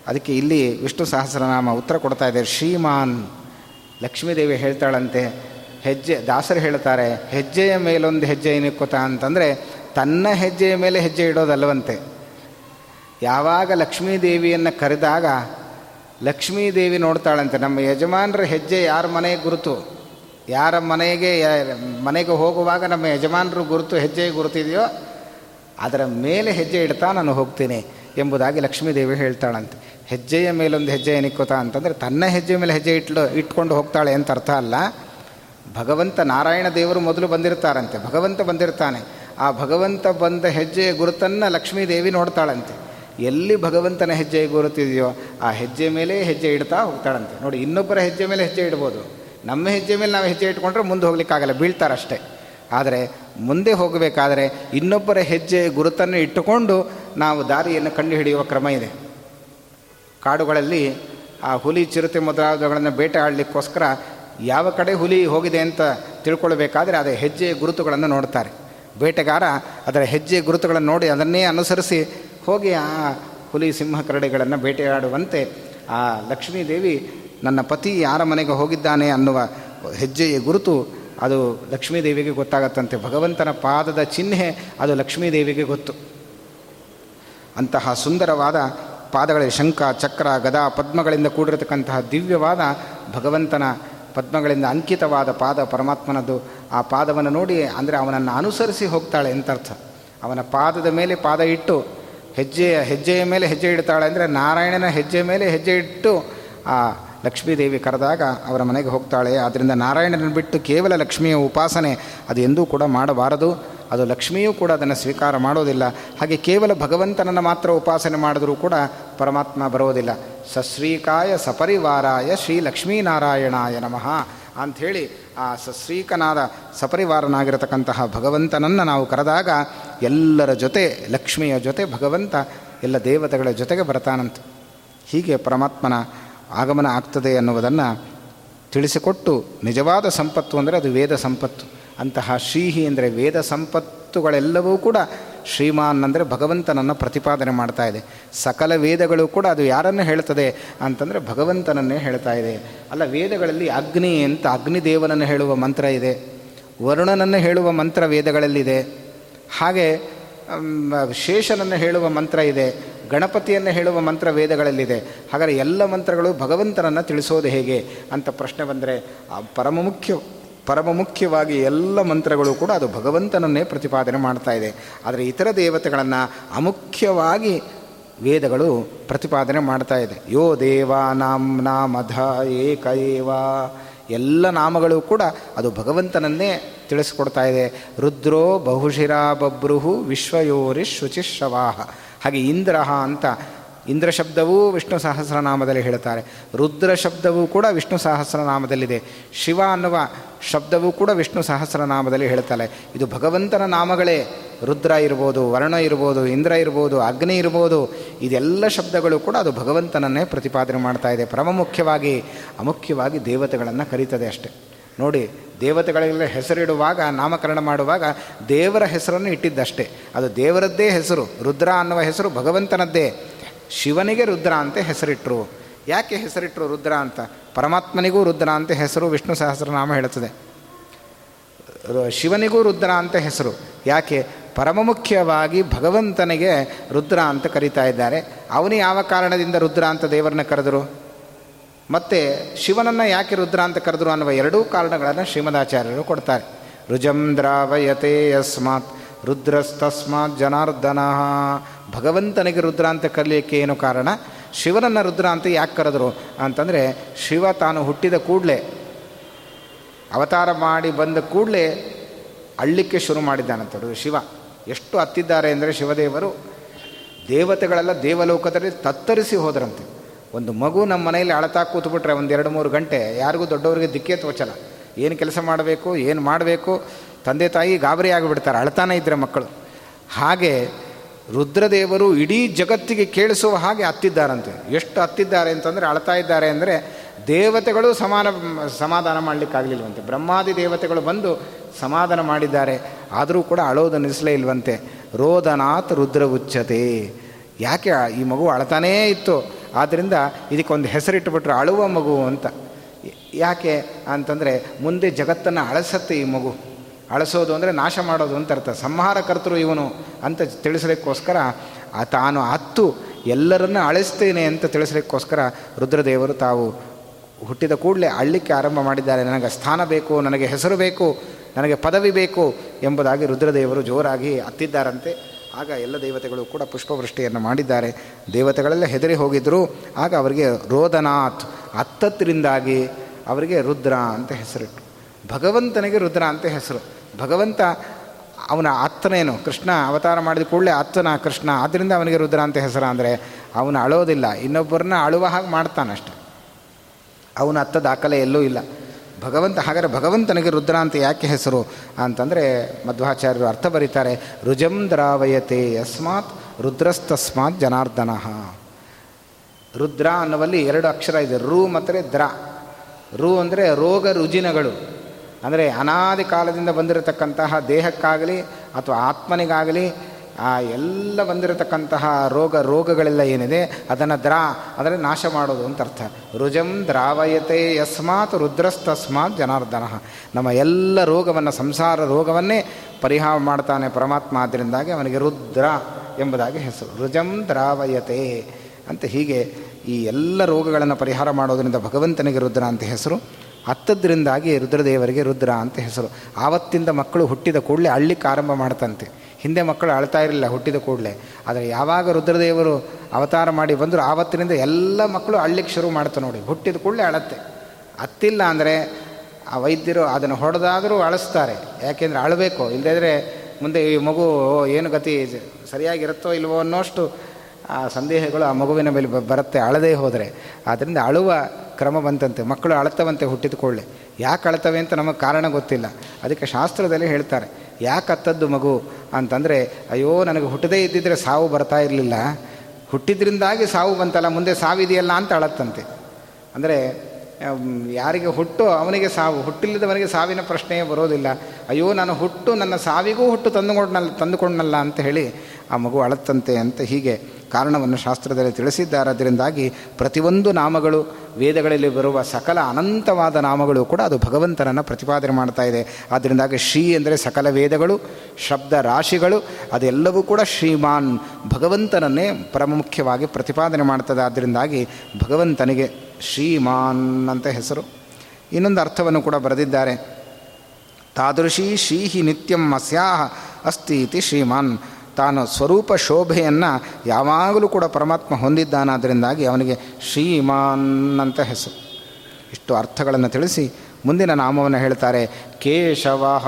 ಅದಕ್ಕೆ ಇಲ್ಲಿ ವಿಷ್ಣು ಸಹಸ್ರನಾಮ ಉತ್ತರ ಕೊಡ್ತಾ ಇದೆ ಶ್ರೀಮಾನ್ ಲಕ್ಷ್ಮೀದೇವಿ ಹೇಳ್ತಾಳಂತೆ, ಹೆಜ್ಜೆ, ದಾಸರು ಹೇಳ್ತಾರೆ, ಹೆಜ್ಜೆಯ ಮೇಲೊಂದು ಹೆಜ್ಜೆ ನಿಕ್ಕುತ ಅಂತಂದರೆ ತನ್ನ ಹೆಜ್ಜೆಯ ಮೇಲೆ ಹೆಜ್ಜೆ ಇಡೋದಲ್ಲವಂತೆ. ಯಾವಾಗ ಲಕ್ಷ್ಮೀದೇವಿಯನ್ನು ಕರೆದಾಗ ಲಕ್ಷ್ಮೀದೇವಿ ನೋಡ್ತಾಳಂತೆ, ನಮ್ಮ ಯಜಮಾನರ ಹೆಜ್ಜೆ ಯಾರ ಮನೆ ಗುರುತು? ಯಾರ ಮನೆಗೆ ಮನೆಗೆ ಹೋಗುವಾಗ ನಮ್ಮ ಯಜಮಾನರು ಗುರುತು, ಹೆಜ್ಜೆ ಗುರುತಿದೆಯೋ, ಅದರ ಮೇಲೆ ಹೆಜ್ಜೆ ಇಡ್ತಾ ನಾನು ಹೋಗ್ತೀನಿ ಎಂಬುದಾಗಿ ಲಕ್ಷ್ಮೀದೇವಿ ಹೇಳ್ತಾಳಂತೆ. ಹೆಜ್ಜೆಯ ಮೇಲೊಂದು ಹೆಜ್ಜೆ ಏನಿಕ್ಕೋತ ಅಂತಂದರೆ, ತನ್ನ ಹೆಜ್ಜೆ ಮೇಲೆ ಹೆಜ್ಜೆ ಇಟ್ಲು, ಇಟ್ಕೊಂಡು ಹೋಗ್ತಾಳೆ ಅಂತ ಅರ್ಥ ಅಲ್ಲ. ಭಗವಂತ ನಾರಾಯಣ ದೇವರು ಮೊದಲು ಬಂದಿರ್ತಾರಂತೆ, ಭಗವಂತ ಬಂದಿರ್ತಾನೆ. ಆ ಭಗವಂತ ಬಂದ ಹೆಜ್ಜೆಯ ಗುರುತನ್ನು ಲಕ್ಷ್ಮೀದೇವಿ ನೋಡ್ತಾಳಂತೆ. ಎಲ್ಲಿ ಭಗವಂತನ ಹೆಜ್ಜೆ ಗುರುತಿದೆಯೋ, ಆ ಹೆಜ್ಜೆ ಮೇಲೆ ಹೆಜ್ಜೆ ಇಡ್ತಾ ಹೋಗ್ತಾಳಂತೆ. ನೋಡಿ, ಇನ್ನೊಬ್ಬರ ಹೆಜ್ಜೆ ಮೇಲೆ ಹೆಜ್ಜೆ ಇಡ್ಬೋದು. ನಮ್ಮ ಹೆಜ್ಜೆ ಮೇಲೆ ನಾವು ಹೆಜ್ಜೆ ಇಟ್ಕೊಂಡ್ರೆ ಮುಂದೆ ಹೋಗ್ಲಿಕ್ಕಾಗಲ್ಲ, ಬೀಳ್ತಾರಷ್ಟೇ. ಆದರೆ ಮುಂದೆ ಹೋಗಬೇಕಾದರೆ ಇನ್ನೊಬ್ಬರ ಹೆಜ್ಜೆ ಗುರುತನ್ನು ಇಟ್ಟುಕೊಂಡು ನಾವು ದಾರಿಯನ್ನು ಕಂಡುಹಿಡಿಯುವ ಕ್ರಮ ಇದೆ. ಕಾಡುಗಳಲ್ಲಿ ಆ ಹುಲಿ ಚಿರತೆ ಮೊದಲಾದವುಗಳನ್ನು ಬೇಟೆ ಆಡಲಿಕ್ಕೋಸ್ಕರ ಯಾವ ಕಡೆ ಹುಲಿ ಹೋಗಿದೆ ಅಂತ ತಿಳ್ಕೊಳ್ಬೇಕಾದ್ರೆ ಅದೇ ಹೆಜ್ಜೆ ಗುರುತುಗಳನ್ನು ನೋಡ್ತಾರೆ. ಬೇಟೆಗಾರ ಅದರ ಹೆಜ್ಜೆ ಗುರುತುಗಳನ್ನು ನೋಡಿ ಅದನ್ನೇ ಅನುಸರಿಸಿ ಹೋಗಿ ಆ ಹುಲಿ ಸಿಂಹ ಕರಡಿಗಳನ್ನು ಬೇಟೆಯಾಡುವಂತೆ ಆ ಲಕ್ಷ್ಮೀದೇವಿ ನನ್ನ ಪತಿ ಯಾರ ಮನೆಗೆ ಹೋಗಿದ್ದಾನೆ ಅನ್ನುವ ಹೆಜ್ಜೆಯ ಗುರುತು ಅದು ಲಕ್ಷ್ಮೀದೇವಿಗೆ ಗೊತ್ತಾಗತ್ತಂತೆ. ಭಗವಂತನ ಪಾದದ ಚಿಹ್ನೆ ಅದು ಲಕ್ಷ್ಮೀದೇವಿಗೆ ಗೊತ್ತು. ಅಂತಹ ಸುಂದರವಾದ ಪಾದಗಳಲ್ಲಿ ಶಂಖ, ಚಕ್ರ, ಗದಾ ಪದ್ಮಗಳಿಂದ ಕೂಡಿರತಕ್ಕಂತಹ ದಿವ್ಯವಾದ ಭಗವಂತನ ಪದ್ಮಗಳಿಂದ ಅಂಕಿತವಾದ ಪಾದ ಪರಮಾತ್ಮನದ್ದು. ಆ ಪಾದವನ್ನು ನೋಡಿ ಅಂದರೆ ಅವನನ್ನು ಅನುಸರಿಸಿ ಹೋಗ್ತಾಳೆ ಅಂತರ್ಥ ಅವನ ಪಾದದ ಮೇಲೆ ಪಾದ ಇಟ್ಟು ಹೆಜ್ಜೆಯ ಹೆಜ್ಜೆಯ ಮೇಲೆ ಹೆಜ್ಜೆ ಇಡ್ತಾಳೆ ಅಂದರೆ ನಾರಾಯಣನ ಹೆಜ್ಜೆ ಮೇಲೆ ಹೆಜ್ಜೆ ಇಟ್ಟು ಆ ಲಕ್ಷ್ಮೀದೇವಿ ಕರೆದಾಗ ಅವರ ಮನೆಗೆ ಹೋಗ್ತಾಳೆ. ಆದ್ದರಿಂದ ನಾರಾಯಣನ ಬಿಟ್ಟು ಕೇವಲ ಲಕ್ಷ್ಮಿಯ ಉಪಾಸನೆ ಅದು ಎಂದೂ ಕೂಡ ಮಾಡಬಾರದು. ಅದು ಲಕ್ಷ್ಮಿಯೂ ಕೂಡ ಅದನ್ನು ಸ್ವೀಕಾರ ಮಾಡೋದಿಲ್ಲ. ಹಾಗೆ ಕೇವಲ ಭಗವಂತನನ್ನು ಮಾತ್ರ ಉಪಾಸನೆ ಮಾಡಿದರೂ ಕೂಡ ಪರಮಾತ್ಮ ಬರೋದಿಲ್ಲ. ಸಶ್ರೀಕಾಯ ಸಪರಿವಾರಾಯ ಶ್ರೀ ಲಕ್ಷ್ಮೀನಾರಾಯಣಾಯ ನಮಃ ಅಂಥೇಳಿ ಆ ಸಶ್ರೀಕನಾದ ಸಪರಿವಾರನಾಗಿರತಕ್ಕಂತಹ ಭಗವಂತನನ್ನು ನಾವು ಕರೆದಾಗ ಎಲ್ಲರ ಜೊತೆ, ಲಕ್ಷ್ಮಿಯ ಜೊತೆ ಭಗವಂತ ಎಲ್ಲ ದೇವತೆಗಳ ಜೊತೆಗೆ ಬರ್ತಾನಂತೆ. ಹೀಗೆ ಪರಮಾತ್ಮನ ಆಗಮನ ಆಗ್ತದೆ ಅನ್ನುವುದನ್ನು ತಿಳಿಸಿಕೊಟ್ಟು ನಿಜವಾದ ಸಂಪತ್ತು ಅಂದರೆ ಅದು ವೇದ ಸಂಪತ್ತು. ಅಂತಹ ಶ್ರೀಹಿ ಅಂದರೆ ವೇದ ಸಂಪತ್ತುಗಳೆಲ್ಲವೂ ಕೂಡ ಶ್ರೀಮಾನ್ ಅಂದರೆ ಭಗವಂತನನ್ನು ಪ್ರತಿಪಾದನೆ ಮಾಡ್ತಾ ಇದೆ. ಸಕಲ ವೇದಗಳು ಕೂಡ ಅದು ಯಾರನ್ನು ಹೇಳ್ತದೆ ಅಂತಂದರೆ ಭಗವಂತನನ್ನೇ ಹೇಳ್ತಾ ಇದೆ. ಅಲ್ಲ, ವೇದಗಳಲ್ಲಿ ಅಗ್ನಿ ಅಂತ ಅಗ್ನಿದೇವನನ್ನು ಹೇಳುವ ಮಂತ್ರ ಇದೆ. ವರುಣನನ್ನು ಹೇಳುವ ಮಂತ್ರ ವೇದಗಳಲ್ಲಿದೆ. ಹಾಗೆ ಶೇಷನನ್ನು ಹೇಳುವ ಮಂತ್ರ ಇದೆ. ಗಣಪತಿಯನ್ನು ಹೇಳುವ ಮಂತ್ರ ವೇದಗಳಲ್ಲಿದೆ. ಹಾಗಾದರೆ ಎಲ್ಲ ಮಂತ್ರಗಳು ಭಗವಂತನನ್ನು ತಿಳಿಸೋದು ಹೇಗೆ? ಅಂತ ಪ್ರಶ್ನೆ ಬಂದರೆ, ಆ ಪರಮ ಮುಖ್ಯ, ಪರಮ ಮುಖ್ಯವಾಗಿ ಎಲ್ಲ ಮಂತ್ರಗಳು ಕೂಡ ಅದು ಭಗವಂತನನ್ನೇ ಪ್ರತಿಪಾದನೆ ಮಾಡ್ತಾ ಇದೆ. ಆದರೆ ಇತರ ದೇವತೆಗಳನ್ನು ಅಮುಖ್ಯವಾಗಿ ವೇದಗಳು ಪ್ರತಿಪಾದನೆ ಮಾಡ್ತಾ ಇದೆ. ಯೋ ದೇವಾನಾಂ ನಾಮಧ ಮಧ ಏವ. ಎಲ್ಲ ನಾಮಗಳು ಕೂಡ ಅದು ಭಗವಂತನನ್ನೇ ತಿಳಿಸ್ಕೊಡ್ತಾ ಇದೆ. ರುದ್ರೋ ಬಹುಶಿರಾ ಬಬ್ರುಹು ವಿಶ್ವಯೋರಿ ಶುಚಿಶ್ರವಾಹ ಹಾಗೆ ಇಂದ್ರ ಅಂತ ಇಂದ್ರ ಶಬ್ದವೂ ವಿಷ್ಣು ಸಹಸ್ರನಾಮದಲ್ಲಿ ಹೇಳ್ತಾರೆ ರುದ್ರ ಶಬ್ದವೂ ಕೂಡ ವಿಷ್ಣು ಸಹಸ್ರನಾಮದಲ್ಲಿದೆ. ಶಿವ ಅನ್ನುವ ಶಬ್ದವೂ ಕೂಡ ವಿಷ್ಣು ಸಹಸ್ರನಾಮದಲ್ಲಿ ಹೇಳ್ತಾರೆ ಇದು ಭಗವಂತನ ನಾಮಗಳೇ. ರುದ್ರ ಇರ್ಬೋದು, ವರ್ಣ ಇರ್ಬೋದು, ಇಂದ್ರ ಇರ್ಬೋದು, ಅಗ್ನಿ ಇರ್ಬೋದು, ಇದೆಲ್ಲ ಶಬ್ದಗಳು ಕೂಡ ಅದು ಭಗವಂತನನ್ನೇ ಪ್ರತಿಪಾದನೆ ಮಾಡ್ತಾ ಇದೆ. ಪರಮ ಮುಖ್ಯವಾಗಿ ಅಮುಖ್ಯವಾಗಿ ದೇವತೆಗಳನ್ನು ಕರೀತದೆ ಅಷ್ಟೆ. ನೋಡಿ, ದೇವತೆಗಳೆಲ್ಲ ಹೆಸರಿಡುವಾಗ, ನಾಮಕರಣ ಮಾಡುವಾಗ ದೇವರ ಹೆಸರನ್ನು ಇಟ್ಟಿದ್ದಷ್ಟೇ. ಅದು ದೇವರದ್ದೇ ಹೆಸರು, ರುದ್ರ ಅನ್ನುವ ಹೆಸರು ಭಗವಂತನದ್ದೇ. ಶಿವನಿಗೆ ರುದ್ರ ಅಂತ ಹೆಸರಿಟ್ಟರು ಯಾಕೆ ಹೆಸರಿಟ್ಟರು ರುದ್ರ ಅಂತ? ಪರಮಾತ್ಮನಿಗೂ ರುದ್ರ ಅಂತ ಹೆಸರು ವಿಷ್ಣು ಸಹಸ್ರನಾಮ ಹೇಳುತ್ತದೆ. ಶಿವನಿಗೂ ರುದ್ರ ಅಂತ ಹೆಸರು. ಯಾಕೆ? ಪರಮಮುಖ್ಯವಾಗಿ ಭಗವಂತನಿಗೆ ರುದ್ರ ಅಂತ ಕರೀತಾ ಇದ್ದಾರೆ. ಅವನು ಯಾವ ಕಾರಣದಿಂದ ರುದ್ರ ಅಂತ ದೇವರನ್ನ ಕರೆದರು? ಮತ್ತು ಶಿವನನ್ನು ಯಾಕೆ ರುದ್ರ ಅಂತ ಕರೆದರು ಅನ್ನುವ ಎರಡೂ ಕಾರಣಗಳನ್ನು ಶ್ರೀಮದಾಚಾರ್ಯರು ಕೊಡ್ತಾರೆ. ರುಜಂ ದ್ರಾವಯತೆ ಯಸ್ಮಾತ್, ರುದ್ರಸ್ತಸ್ಮಾತ್ ಜನಾರ್ದನ. ಭಗವಂತನಿಗೆ ರುದ್ರ ಅಂತ ಕರೀಲಿಕ್ಕೆ ಏನು ಕಾರಣ? ಶಿವನನ್ನು ರುದ್ರ ಅಂತ ಯಾಕೆ ಕರೆದರು? ಅಂತಂದರೆ ಶಿವ ತಾನು ಹುಟ್ಟಿದ ಕೂಡಲೇ, ಅವತಾರ ಮಾಡಿ ಬಂದ ಕೂಡಲೇ ಅಳ್ಳಿಕ್ಕೆ ಶುರು ಮಾಡಿದ್ದಾನಂತ ಶಿವ. ಎಷ್ಟು ಹತ್ತಿದ್ದಾರೆ ಅಂದರೆ ಶಿವದೇವರು, ದೇವತೆಗಳೆಲ್ಲ ದೇವಲೋಕದಲ್ಲಿ ತತ್ತರಿಸಿ ಹೋದರಂತೆ. ಒಂದು ಮಗು ನಮ್ಮ ಮನೆಯಲ್ಲಿ ಅಳತಾ ಕೂತ್ಬಿಟ್ರೆ ಒಂದು ಎರಡು ಮೂರು ಗಂಟೆ, ಯಾರಿಗೂ ದೊಡ್ಡವರಿಗೆ ದಿಕ್ಕೇ ತೋಚಲ್ಲ. ಏನು ಕೆಲಸ ಮಾಡಬೇಕು, ಏನು ಮಾಡಬೇಕು, ತಂದೆ ತಾಯಿ ಗಾಬರಿ ಆಗಿಬಿಡ್ತಾರೆ, ಅಳ್ತಾನೆ ಇದ್ದರೆ ಮಕ್ಕಳು. ಹಾಗೆ ರುದ್ರದೇವರು ಇಡೀ ಜಗತ್ತಿಗೆ ಕೇಳಿಸುವ ಹಾಗೆ ಹತ್ತಿದ್ದಾರಂತೆ. ಎಷ್ಟು ಹತ್ತಿದ್ದಾರೆ ಅಂತಂದರೆ, ಅಳ್ತಾ ಇದ್ದಾರೆ ಅಂದರೆ ದೇವತೆಗಳು ಸಮಾನ, ಸಮಾಧಾನ ಮಾಡಲಿಕ್ಕಾಗಲಿಲ್ವಂತೆ ಬ್ರಹ್ಮಾದಿ ದೇವತೆಗಳು ಬಂದು ಸಮಾಧಾನ ಮಾಡಿದ್ದಾರೆ, ಆದರೂ ಕೂಡ ಅಳೋದು ನಿಲ್ಲಿಸಲೇ ಇಲ್ವಂತೆ. ರೋದನಾಥ್ ರುದ್ರ ಉಚ್ಚತೆ ಯಾಕೆ, ಈ ಮಗು ಅಳ್ತಾನೇ ಇತ್ತು. ಆದ್ದರಿಂದ ಇದಕ್ಕೊಂದು ಹೆಸರಿಟ್ಟುಬಿಟ್ರೆ ಅಳುವ ಮಗು ಅಂತ. ಯಾಕೆ ಅಂತಂದರೆ ಮುಂದೆ ಜಗತ್ತನ್ನು ಅಳಸತ್ತೆ ಈ ಮಗು. ಅಳಸೋದು ಅಂದರೆ ನಾಶ ಮಾಡೋದು ಅಂತ ಅರ್ಥ. ಸಂಹಾರಕರ್ತರು ಇವನು ಅಂತ ತಿಳಿಸಲಿಕ್ಕೋಸ್ಕರ ತಾನು ಹತ್ತು ಎಲ್ಲರನ್ನ ಅಳಿಸ್ತೇನೆ ಅಂತ ತಿಳಿಸಲಿಕ್ಕೋಸ್ಕರ ರುದ್ರದೇವರು ತಾವು ಹುಟ್ಟಿದ ಕೂಡಲೇ ಅಳ್ಳಿಕ್ಕೆ ಆರಂಭ ಮಾಡಿದ್ದಾರೆ. ನನಗೆ ಸ್ಥಾನ ಬೇಕು, ನನಗೆ ಹೆಸರು ಬೇಕು, ನನಗೆ ಪದವಿ ಬೇಕು ಎಂಬುದಾಗಿ ರುದ್ರದೇವರು ಜೋರಾಗಿ ಹತ್ತಿದ್ದಾರಂತೆ ಆಗ ಎಲ್ಲ ದೇವತೆಗಳು ಕೂಡ ಪುಷ್ಪವೃಷ್ಟಿಯನ್ನು ಮಾಡಿದ್ದಾರೆ. ದೇವತೆಗಳೆಲ್ಲ ಹೆದರಿ ಹೋಗಿದ್ದರು ಆಗ ಅವರಿಗೆ ರೋದನಾಥ್ ಹತ್ತತ್ತರಿಂದಾಗಿ ಅವರಿಗೆ ರುದ್ರ ಅಂತ ಹೆಸರಿಟ್ಟು. ಭಗವಂತನಿಗೆ ರುದ್ರ ಅಂತ ಹೆಸರು. ಭಗವಂತ ಅವನ ಅತ್ತನೇನು? ಕೃಷ್ಣ ಅವತಾರ ಮಾಡಿದ ಕೂಡಲೇ ಅತ್ತನ ಕೃಷ್ಣ. ಆದ್ದರಿಂದ ಅವನಿಗೆ ರುದ್ರ ಅಂತ ಹೆಸರು ಅಂದರೆ ಅವನು ಅಳೋದಿಲ್ಲ. ಇನ್ನೊಬ್ಬರನ್ನ ಅಳುವ ಹಾಗೆ ಮಾಡ್ತಾನಷ್ಟೆ. ಅವನ ಅತ್ತ ದಾಖಲೆ ಎಲ್ಲೂ ಇಲ್ಲ. ಭಗವಂತ, ಹಾಗಾದರೆ ಭಗವಂತನಿಗೆ ರುದ್ರ ಅಂತ ಯಾಕೆ ಹೆಸರು? ಅಂತಂದರೆ ಮಧ್ವಾಚಾರ್ಯರು ಅರ್ಥ ಬರೀತಾರೆ, ರುಜಂ ದ್ರಾವಯತೆ, ಯಸ್ಮಾತ್ ರುದ್ರಸ್ತಸ್ಮಾತ್ ಜನಾರ್ದನ. ರುದ್ರ ಅನ್ನುವಲ್ಲಿ ಎರಡು ಅಕ್ಷರ ಇದೆ, ರು ಮತ್ತು ದ್ರ. ರು ಅಂದರೆ ರೋಗ ರುಜಿನಗಳು. ಅಂದರೆ ಅನಾದಿ ಕಾಲದಿಂದ ಬಂದಿರತಕ್ಕಂತಹ ದೇಹಕ್ಕಾಗಲಿ ಅಥವಾ ಆತ್ಮನಿಗಾಗಲಿ ಆ ಎಲ್ಲ ಬಂದಿರತಕ್ಕಂತಹ ರೋಗ ರೋಗಗಳೆಲ್ಲ ಏನಿದೆ, ಅದನ್ನು ದ್ರಾ ಅಂದರೆ ನಾಶ ಮಾಡೋದು ಅಂತ ಅರ್ಥ. ರುಜಂ ದ್ರಾವಯತೆ ಯಸ್ಮಾತ್ ರುದ್ರಸ್ತಸ್ಮಾತ್ ಜನಾರ್ದನ. ನಮ್ಮ ಎಲ್ಲ ರೋಗವನ್ನು, ಸಂಸಾರ ರೋಗವನ್ನೇ ಪರಿಹಾರ ಮಾಡ್ತಾನೆ ಪರಮಾತ್ಮ. ಆದ್ದರಿಂದಾಗಿ ಅವನಿಗೆ ರುದ್ರ ಎಂಬುದಾಗಿ ಹೆಸರು. ರುಜಂ ದ್ರಾವಯತೆ ಅಂತ ಹೀಗೆ ಈ ಎಲ್ಲ ರೋಗಗಳನ್ನು ಪರಿಹಾರ ಮಾಡೋದರಿಂದ ಭಗವಂತನಿಗೆ ರುದ್ರ ಅಂತ ಹೆಸರು. ಹತ್ತದ್ರಿಂದಾಗಿ ರುದ್ರದೇವರಿಗೆ ರುದ್ರ ಅಂತ ಹೆಸರು. ಆವತ್ತಿಂದ ಮಕ್ಕಳು ಹುಟ್ಟಿದ ಕೂಡಲೇ ಅಳ್ಳಿಕ್ಕೆ ಆರಂಭ ಮಾಡ್ತಂತೆ. ಹಿಂದೆ ಮಕ್ಕಳು ಅಳ್ತಾ ಇರಲಿಲ್ಲ ಹುಟ್ಟಿದ ಕೂಡಲೇ. ಆದರೆ ಯಾವಾಗ ರುದ್ರದೇವರು ಅವತಾರ ಮಾಡಿ ಬಂದರು ಆವತ್ತಿನಿಂದ ಎಲ್ಲ ಮಕ್ಕಳು ಅಳ್ಳಿಕ್ಕೆ ಶುರು ಮಾಡ್ತಾರೆ ನೋಡಿ. ಹುಟ್ಟಿದ ಕೂಡಲೇ ಅಳತ್ತೆ. ಅತ್ತಿಲ್ಲ ಅಂದರೆ ಆ ವೈದ್ಯರು ಅದನ್ನು ಹೊಡೆದಾದರೂ ಅಳಿಸ್ತಾರೆ. ಯಾಕೆಂದರೆ ಅಳಬೇಕು. ಇಲ್ಲದಿದ್ದರೆ ಮುಂದೆ ಈ ಮಗು ಏನು ಗತಿ ಸರಿಯಾಗಿರುತ್ತೋ ಇಲ್ವೋ ಅನ್ನೋಷ್ಟು ಆ ಸಂದೇಹಗಳು ಆ ಮಗುವಿನ ಮೇಲೆ ಬರುತ್ತೆ. ಅಳದೇ ಹೋದರೆ. ಆದ್ದರಿಂದ ಅಳುವ ಕ್ರಮ ಬಂತಂತೆ. ಮಕ್ಕಳು ಅಳತವಂತೆ ಹುಟ್ಟಿದ ಕೂಡಲೇ. ಯಾಕೆ ಅಳ್ತವೆ ಅಂತ ನಮಗೆ ಕಾರಣ ಗೊತ್ತಿಲ್ಲ. ಅದಕ್ಕೆ ಶಾಸ್ತ್ರದಲ್ಲಿ ಹೇಳ್ತಾರೆ. ಯಾಕೆ ಅತ್ತದ್ದು ಮಗು ಅಂತಂದರೆ, ಅಯ್ಯೋ, ನನಗೆ ಹುಟ್ಟದೇ ಇದ್ದಿದ್ರೆ ಸಾವು ಬರ್ತಾ ಇರಲಿಲ್ಲ. ಹುಟ್ಟಿದ್ರಿಂದಾಗಿ ಸಾವು ಬಂತಲ್ಲ, ಮುಂದೆ ಸಾವಿದೆಯಲ್ಲ ಅಂತ ಅಳತ್ತಂತೆ. ಅಂದರೆ ಯಾರಿಗೆ ಹುಟ್ಟು ಅವನಿಗೆ ಸಾವು, ಹುಟ್ಟಿಲ್ಲದವನಿಗೆ ಸಾವಿನ ಪ್ರಶ್ನೆಯೇ ಬರೋದಿಲ್ಲ. ಅಯ್ಯೋ, ನಾನು ಹುಟ್ಟು ನನ್ನ ಸಾವಿಗೂ ಹುಟ್ಟು ತಂದುಕೊಂಡನಲ್ಲ ತಂದುಕೊಂಡನಲ್ಲ ಅಂತ ಹೇಳಿ ಆ ಮಗು ಅಳತ್ತಂತೆ ಅಂತ ಹೀಗೆ ಕಾರಣವನ್ನು ಶಾಸ್ತ್ರದಲ್ಲಿ ತಿಳಿಸಿದ್ದಾರೆ. ಅದರಿಂದಾಗಿ ಪ್ರತಿಯೊಂದು ನಾಮಗಳು ವೇದಗಳಲ್ಲಿ ಬರುವ ಸಕಲ ಅನಂತವಾದ ನಾಮಗಳು ಕೂಡ ಅದು ಭಗವಂತನನ್ನು ಪ್ರತಿಪಾದನೆ ಮಾಡ್ತಾ ಇದೆ. ಆದ್ದರಿಂದಾಗಿ ಶ್ರೀ ಅಂದರೆ ಸಕಲ ವೇದಗಳು, ಶಬ್ದ ರಾಶಿಗಳು, ಅದೆಲ್ಲವೂ ಕೂಡ ಶ್ರೀಮಾನ್ ಭಗವಂತನನ್ನೇ ಪ್ರಮುಖ್ಯವಾಗಿ ಪ್ರತಿಪಾದನೆ ಮಾಡ್ತದೆ. ಆದ್ದರಿಂದಾಗಿ ಭಗವಂತನಿಗೆ ಶ್ರೀಮಾನ್ ಅಂತ ಹೆಸರು. ಇನ್ನೊಂದು ಅರ್ಥವನ್ನು ಕೂಡ ಬರೆದಿದ್ದಾರೆ. ತಾದೃಶಿ ಶ್ರೀಹಿ ನಿತ್ಯಂ ಅಸ್ಯಾಹ ಅಸ್ತಿ ಇತಿ ಶ್ರೀಮಾನ್. ತಾನು ಸ್ವರೂಪ ಶೋಭೆಯನ್ನು ಯಾವಾಗಲೂ ಕೂಡ ಪರಮಾತ್ಮ ಹೊಂದಿದ್ದಾನಾದ್ದರಿಂದಾಗಿ ಅವನಿಗೆ ಶ್ರೀಮಾನ್ ಅಂತ ಹೆಸರು. ಇಷ್ಟು ಅರ್ಥಗಳನ್ನು ತಿಳಿಸಿ ಮುಂದಿನ ನಾಮವನ್ನು ಹೇಳ್ತಾರೆ, ಕೇಶವ.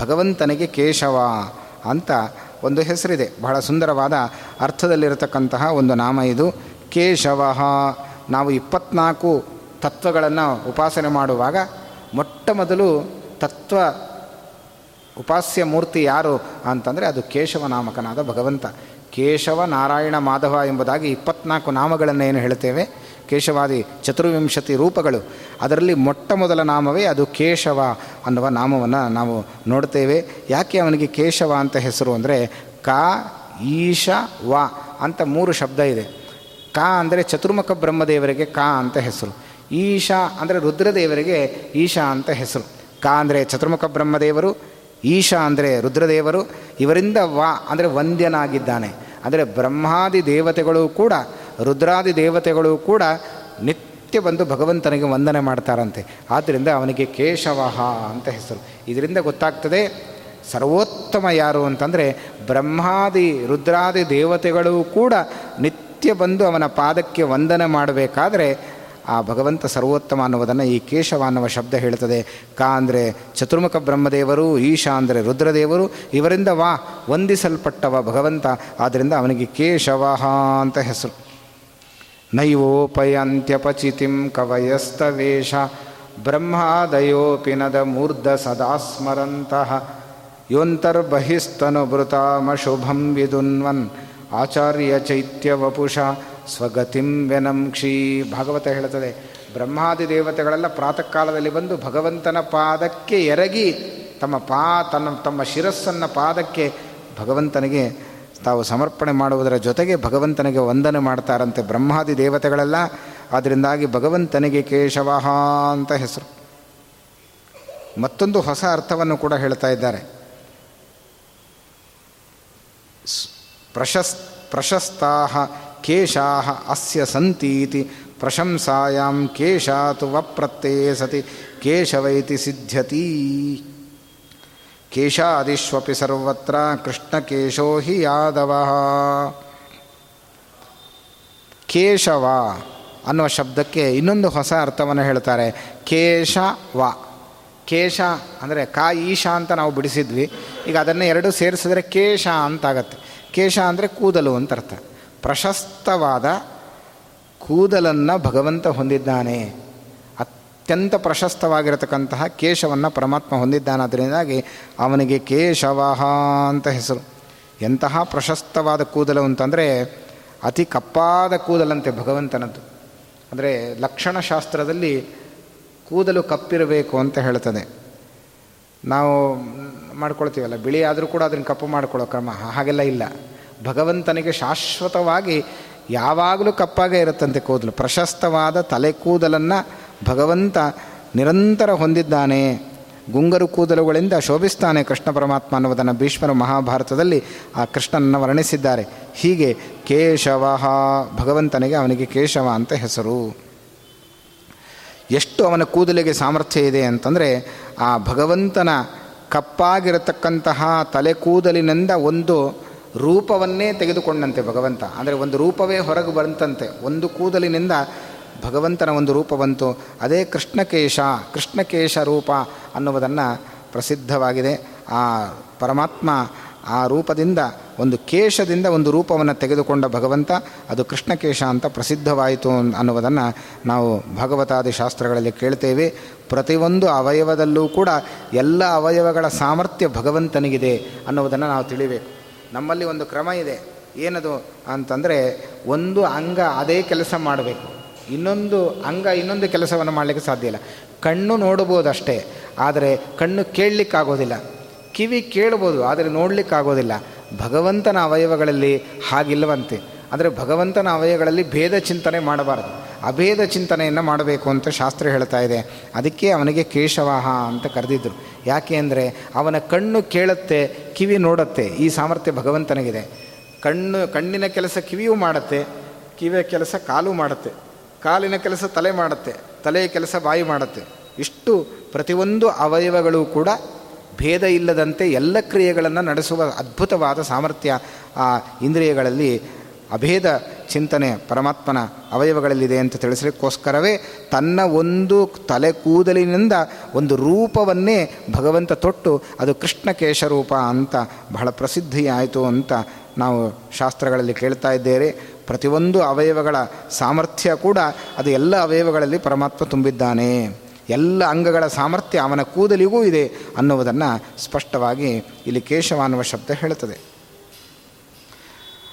ಭಗವಂತನಿಗೆ ಕೇಶವ ಅಂತ ಒಂದು ಹೆಸರಿದೆ. ಬಹಳ ಸುಂದರವಾದ ಅರ್ಥದಲ್ಲಿರತಕ್ಕಂತಹ ಒಂದು ನಾಮ ಇದು. ಕೇಶವ. ನಾವು ಇಪ್ಪತ್ನಾಲ್ಕು ತತ್ವಗಳನ್ನು ಉಪಾಸನೆ ಮಾಡುವಾಗ ಮೊಟ್ಟ ಮೊದಲು ತತ್ವ ಉಪಾಸ್ಯ ಮೂರ್ತಿ ಯಾರು ಅಂತಂದರೆ ಅದು ಕೇಶವ ನಾಮಕನಾದ ಭಗವಂತ. ಕೇಶವ ನಾರಾಯಣ ಮಾಧವ ಎಂಬುದಾಗಿ ಇಪ್ಪತ್ನಾಲ್ಕು ನಾಮಗಳನ್ನು ಏನು ಹೇಳ್ತೇವೆ? ಕೇಶವಾದಿ ಚತುರ್ವಿಂಶತಿ ರೂಪಗಳು. ಅದರಲ್ಲಿ ಮೊಟ್ಟ ಮೊದಲ ನಾಮವೇ ಅದು ಕೇಶವ ಅನ್ನುವ ನಾಮವನ್ನು ನಾವು ನೋಡ್ತೇವೆ. ಯಾಕೆ ಅವನಿಗೆ ಕೇಶವ ಅಂತ ಹೆಸರು ಅಂದರೆ ಕ, ಈಶ, ವ ಅಂತ ಮೂರು ಶಬ್ದ ಇದೆ. ಕ ಅಂದರೆ ಚತುರ್ಮುಖ ಬ್ರಹ್ಮದೇವರಿಗೆ ಕ ಅಂತ ಹೆಸರು. ಈಶಾ ಅಂದರೆ ರುದ್ರದೇವರಿಗೆ ಈಶಾ ಅಂತ ಹೆಸರು. ಕ ಅಂದರೆ ಚತುರ್ಮುಖ ಬ್ರಹ್ಮದೇವರು ಈಶಾ ಅಂದರೆ ರುದ್ರದೇವರು, ಇವರಿಂದ ವಾ ಅಂದರೆ ವಂದ್ಯನಾಗಿದ್ದಾನೆ. ಅಂದರೆ ಬ್ರಹ್ಮಾದಿ ದೇವತೆಗಳು ಕೂಡ, ರುದ್ರಾದಿ ದೇವತೆಗಳು ಕೂಡ ನಿತ್ಯ ಬಂದು ಭಗವಂತನಿಗೆ ವಂದನೆ ಮಾಡ್ತಾರಂತೆ. ಆದ್ದರಿಂದ ಅವನಿಗೆ ಕೇಶವಹ ಅಂತ ಹೆಸರು. ಇದರಿಂದ ಗೊತ್ತಾಗ್ತದೆ, ಸರ್ವೋತ್ತಮ ಯಾರು ಅಂತಂದರೆ ಬ್ರಹ್ಮಾದಿ, ರುದ್ರಾದಿ ದೇವತೆಗಳು ಕೂಡ ನಿತ್ಯ ಬಂದು ಅವನ ಪಾದಕ್ಕೆ ವಂದನೆ ಮಾಡಬೇಕಾದ್ರೆ ಆ ಭಗವಂತ ಸರ್ವೋತ್ತಮ ಅನ್ನುವುದನ್ನು ಈ ಕೇಶವ ಅನ್ನುವ ಶಬ್ದ ಹೇಳ್ತದೆ ಕಾ ಅಂದರೆ ಚತುರ್ಮುಖ ಬ್ರಹ್ಮದೇವರು, ಈಶಾ ಅಂದರೆ ರುದ್ರದೇವರು, ಇವರಿಂದ ವಾ ವಂದಿಸಲ್ಪಟ್ಟವ ಭಗವಂತ. ಆದ್ದರಿಂದ ಅವನಿಗೆ ಕೇಶವ ಅಂತ ಹೆಸರು. ನೈವೋಪಯಂತ್ಯಪಚಿತಿಂ ಕವಯಸ್ತವೇಷ ಬ್ರಹ್ಮಾದಯೋಪಿನದ ಮೂರ್ಧ ಸದಾ ಸ್ಮರಂತಹ ಯೋಂತರ್ಬಹಿಸ್ತನುಭೃತಾಮಶುಭಂ ವಿದುನ್ವನ್. ಆಚಾರ್ಯ ಚೈತ್ಯ ವಪುಷ ಸ್ವಗತಿಂ ವ್ಯನಂಕ್ಷಿ ಭಾಗವತ ಹೇಳುತ್ತದೆ. ಬ್ರಹ್ಮಾದಿ ದೇವತೆಗಳೆಲ್ಲ ಪ್ರಾತಃ ಕಾಲದಲ್ಲಿ ಬಂದು ಭಗವಂತನ ಪಾದಕ್ಕೆ ಎರಗಿ ತಮ್ಮ ಪಾ ತನ್ನ ತಮ್ಮ ಶಿರಸ್ಸನ್ನು ಪಾದಕ್ಕೆ ಭಗವಂತನಿಗೆ ತಾವು ಸಮರ್ಪಣೆ ಮಾಡುವುದರ ಜೊತೆಗೆ ಭಗವಂತನಿಗೆ ವಂದನೆ ಮಾಡ್ತಾರಂತೆ ಬ್ರಹ್ಮಾದಿ ದೇವತೆಗಳೆಲ್ಲ ಅದರಿಂದಾಗಿ ಭಗವಂತನಿಗೆ ಕೇಶವ ಅಂತ ಹೆಸರು. ಮತ್ತೊಂದು ಹೊಸ ಅರ್ಥವನ್ನು ಕೂಡ ಹೇಳ್ತಾ ಇದ್ದಾರೆ. ಪ್ರಶಸ್ ಪ್ರಶಸ್ತಾ ಕೇಶಾ ಅಸ್ಯ ಸಂತೀತಿ. ಪ್ರಶಂಸಾಯಾಂ ಕೇಶಾತು ವಪ್ರತ್ಯೇ ಸತಿ. ಕೇಶವೈತಿ ಸಿದ್ಧ್ಯತಿ. ಕೇಶಾದಿಷ್ವಪಿ ಸರ್ವತ್ರ ಕೃಷ್ಣಕೇಶೋ ಹಿ ಯಾದವ. ಕೇಶವ ಅನ್ನುವ ಶಬ್ದಕ್ಕೆ ಇನ್ನೊಂದು ಹೊಸ ಅರ್ಥವನ್ನು ಹೇಳ್ತಾರೆ. ಕೇಶವ. ಕೇಶ ಅಂದರೆ ಕಾ ಈಶಾ ಅಂತ ನಾವು ಬಿಡಿಸಿದ್ವಿ. ಈಗ ಅದನ್ನು ಎರಡು ಸೇರಿಸಿದ್ರೆ ಕೇಶ ಅಂತಾಗತ್ತೆ. ಕೇಶ ಅಂದರೆ ಕೂದಲು ಅಂತ ಅರ್ಥ. ಪ್ರಶಸ್ತವಾದ ಕೂದಲನ್ನು ಭಗವಂತ ಹೊಂದಿದ್ದಾನೆ. ಅತ್ಯಂತ ಪ್ರಶಸ್ತವಾಗಿರತಕ್ಕಂತಹ ಕೇಶವನ್ನು ಪರಮಾತ್ಮ ಹೊಂದಿದ್ದಾನೆ. ಅದರಿಂದಾಗಿ ಅವನಿಗೆ ಕೇಶವ ಅಂತ ಹೆಸರು. ಎಂತಹ ಪ್ರಶಸ್ತವಾದ ಕೂದಲು ಅಂತಂದರೆ ಅತಿ ಕಪ್ಪಾದ ಕೂದಲಂತೆ ಭಗವಂತನದ್ದು. ಅಂದರೆ ಲಕ್ಷಣಶಾಸ್ತ್ರದಲ್ಲಿ ಕೂದಲು ಕಪ್ಪಿರಬೇಕು ಅಂತ ಹೇಳ್ತದೆ. ನಾವು ಮಾಡ್ಕೊಳ್ತೀವಲ್ಲ ಬಿಳಿ ಆದರೂ ಕೂಡ ಅದನ್ನು ಕಪ್ಪು ಮಾಡ್ಕೊಳ್ಳೋ ಕ್ರಮ. ಹಾಗೆಲ್ಲ ಇಲ್ಲ. ಭಗವಂತನಿಗೆ ಶಾಶ್ವತವಾಗಿ ಯಾವಾಗಲೂ ಕಪ್ಪಾಗೇ ಇರುತ್ತಂತೆ ಕೂದಲು. ಪ್ರಶಸ್ತವಾದ ತಲೆ ಕೂದಲನ್ನು ಭಗವಂತ ನಿರಂತರ ಹೊಂದಿದ್ದಾನೆ. ಗುಂಗರು ಕೂದಲುಗಳಿಂದ ಶೋಭಿಸ್ತಾನೆ ಕೃಷ್ಣ ಪರಮಾತ್ಮ ಅನ್ನುವುದನ್ನು ಭೀಷ್ಮರು ಮಹಾಭಾರತದಲ್ಲಿ ಆ ಕೃಷ್ಣನನ್ನು ವರ್ಣಿಸಿದ್ದಾರೆ. ಹೀಗೆ ಕೇಶವ ಭಗವಂತನಿಗೆ ಅವನಿಗೆ ಕೇಶವ ಅಂತ ಹೆಸರು. ಎಷ್ಟು ಅವನ ಕೂದಲಿಗೆ ಸಾಮರ್ಥ್ಯ ಇದೆ ಅಂತಂದರೆ ಆ ಭಗವಂತನ ಕಪ್ಪಾಗಿರತಕ್ಕಂತಹ ತಲೆ ಕೂದಲಿನಿಂದ ಒಂದು ರೂಪವನ್ನೇ ತೆಗೆದುಕೊಂಡಂತೆ ಭಗವಂತ. ಅಂದರೆ ಒಂದು ರೂಪವೇ ಹೊರಗೆ ಬಂತಂತೆ. ಒಂದು ಕೂದಲಿನಿಂದ ಭಗವಂತನ ಒಂದು ರೂಪ ಬಂತು. ಅದೇ ಕೃಷ್ಣಕೇಶ ಕೃಷ್ಣಕೇಶ ರೂಪ ಅನ್ನುವುದನ್ನು ಪ್ರಸಿದ್ಧವಾಗಿದೆ. ಆ ಪರಮಾತ್ಮ ಆ ರೂಪದಿಂದ, ಒಂದು ಕೇಶದಿಂದ ಒಂದು ರೂಪವನ್ನು ತೆಗೆದುಕೊಂಡ ಭಗವಂತ, ಅದು ಕೃಷ್ಣಕೇಶ ಅಂತ ಪ್ರಸಿದ್ಧವಾಯಿತು ಅನ್ನುವುದನ್ನು ನಾವು ಭಗವತಾದಿ ಶಾಸ್ತ್ರಗಳಲ್ಲಿ ಕೇಳ್ತೇವೆ. ಪ್ರತಿಯೊಂದು ಅವಯವದಲ್ಲೂ ಕೂಡ ಎಲ್ಲ ಅವಯವಗಳ ಸಾಮರ್ಥ್ಯ ಭಗವಂತನಿಗಿದೆ ಅನ್ನುವುದನ್ನು ನಾವು ತಿಳಿಬೇಕು. ನಮ್ಮಲ್ಲಿ ಒಂದು ಕ್ರಮ ಇದೆ. ಏನದು ಅಂತಂದರೆ ಒಂದು ಅಂಗ ಅದೇ ಕೆಲಸ ಮಾಡಬೇಕು. ಇನ್ನೊಂದು ಅಂಗ ಇನ್ನೊಂದು ಕೆಲಸವನ್ನು ಮಾಡಲಿಕ್ಕೆ ಸಾಧ್ಯ ಇಲ್ಲ. ಕಣ್ಣು ನೋಡ್ಬೋದಷ್ಟೇ ಆದರೆ ಕಣ್ಣು ಕೇಳಲಿಕ್ಕಾಗೋದಿಲ್ಲ. ಕಿವಿ ಕೇಳ್ಬೋದು ಆದರೆ ನೋಡಲಿಕ್ಕಾಗೋದಿಲ್ಲ. ಭಗವಂತನ ಅವಯವಗಳಲ್ಲಿ ಹಾಗಿಲ್ಲವಂತೆ. ಅಂದರೆ ಭಗವಂತನ ಅವಯವಗಳಲ್ಲಿ ಭೇದ ಚಿಂತನೆ ಮಾಡಬಾರ್ದು. ಅಭೇದ ಚಿಂತನೆಯನ್ನು ಮಾಡಬೇಕು ಅಂತ ಶಾಸ್ತ್ರ ಹೇಳ್ತಾ ಇದೆ. ಅದಕ್ಕೆ ಅವನಿಗೆ ಕೇಶವಾಹ ಅಂತ ಕರೆದಿದ್ದರು ಯಾಕೆ ಅಂದರೆ ಅವನ ಕಣ್ಣು ಕೇಳುತ್ತೆ, ಕಿವಿ ನೋಡುತ್ತೆ. ಈ ಸಾಮರ್ಥ್ಯ ಭಗವಂತನಿಗಿದೆ. ಕಣ್ಣು, ಕಣ್ಣಿನ ಕೆಲಸ ಕಿವಿಯೂ ಮಾಡುತ್ತೆ, ಕಿವಿಯ ಕೆಲಸ ಕಾಲು ಮಾಡುತ್ತೆ. ಕಾಲಿನ ಕೆಲಸ ತಲೆ ಮಾಡುತ್ತೆ, ತಲೆಯ ಕೆಲಸ ಬಾಯಿ ಮಾಡುತ್ತೆ. ಇಷ್ಟು ಪ್ರತಿಯೊಂದು ಅವಯವಗಳು ಕೂಡ ಭೇದ ಇಲ್ಲದಂತೆ ಎಲ್ಲ ಕ್ರಿಯೆಗಳನ್ನು ನಡೆಸುವ ಅದ್ಭುತವಾದ ಸಾಮರ್ಥ್ಯ ಆ ಇಂದ್ರಿಯಗಳಲ್ಲಿ ಅಭೇದ ಚಿಂತನೆ ಪರಮಾತ್ಮನ ಅವಯವಗಳಲ್ಲಿದೆ ಅಂತ ತಿಳಿಸಲಿಕ್ಕೋಸ್ಕರವೇ ತನ್ನ ಒಂದು ತಲೆ ಕೂದಲಿನಿಂದ ಒಂದು ರೂಪವನ್ನೇ ಭಗವಂತ ತೊಟ್ಟು ಅದು ಕೃಷ್ಣ ಕೇಶರೂಪ ಅಂತ ಬಹಳ ಪ್ರಸಿದ್ಧಿಯಾಯಿತು ಅಂತ ನಾವು ಶಾಸ್ತ್ರಗಳಲ್ಲಿ ಕೇಳ್ತಾ ಇದ್ದೇವೆ. ಪ್ರತಿಯೊಂದು ಅವಯವಗಳ ಸಾಮರ್ಥ್ಯ ಕೂಡ ಅದು ಎಲ್ಲ ಅವಯವಗಳಲ್ಲಿ ಪರಮಾತ್ಮ ತುಂಬಿದ್ದಾನೆ. ಎಲ್ಲ ಅಂಗಗಳ ಸಾಮರ್ಥ್ಯ ಅವನ ಕೂದಲಿಗೂ ಇದೆ ಅನ್ನುವುದನ್ನು ಸ್ಪಷ್ಟವಾಗಿ ಇಲ್ಲಿ ಕೇಶವ ಅನ್ನುವ ಶಬ್ದ ಹೇಳುತ್ತದೆ.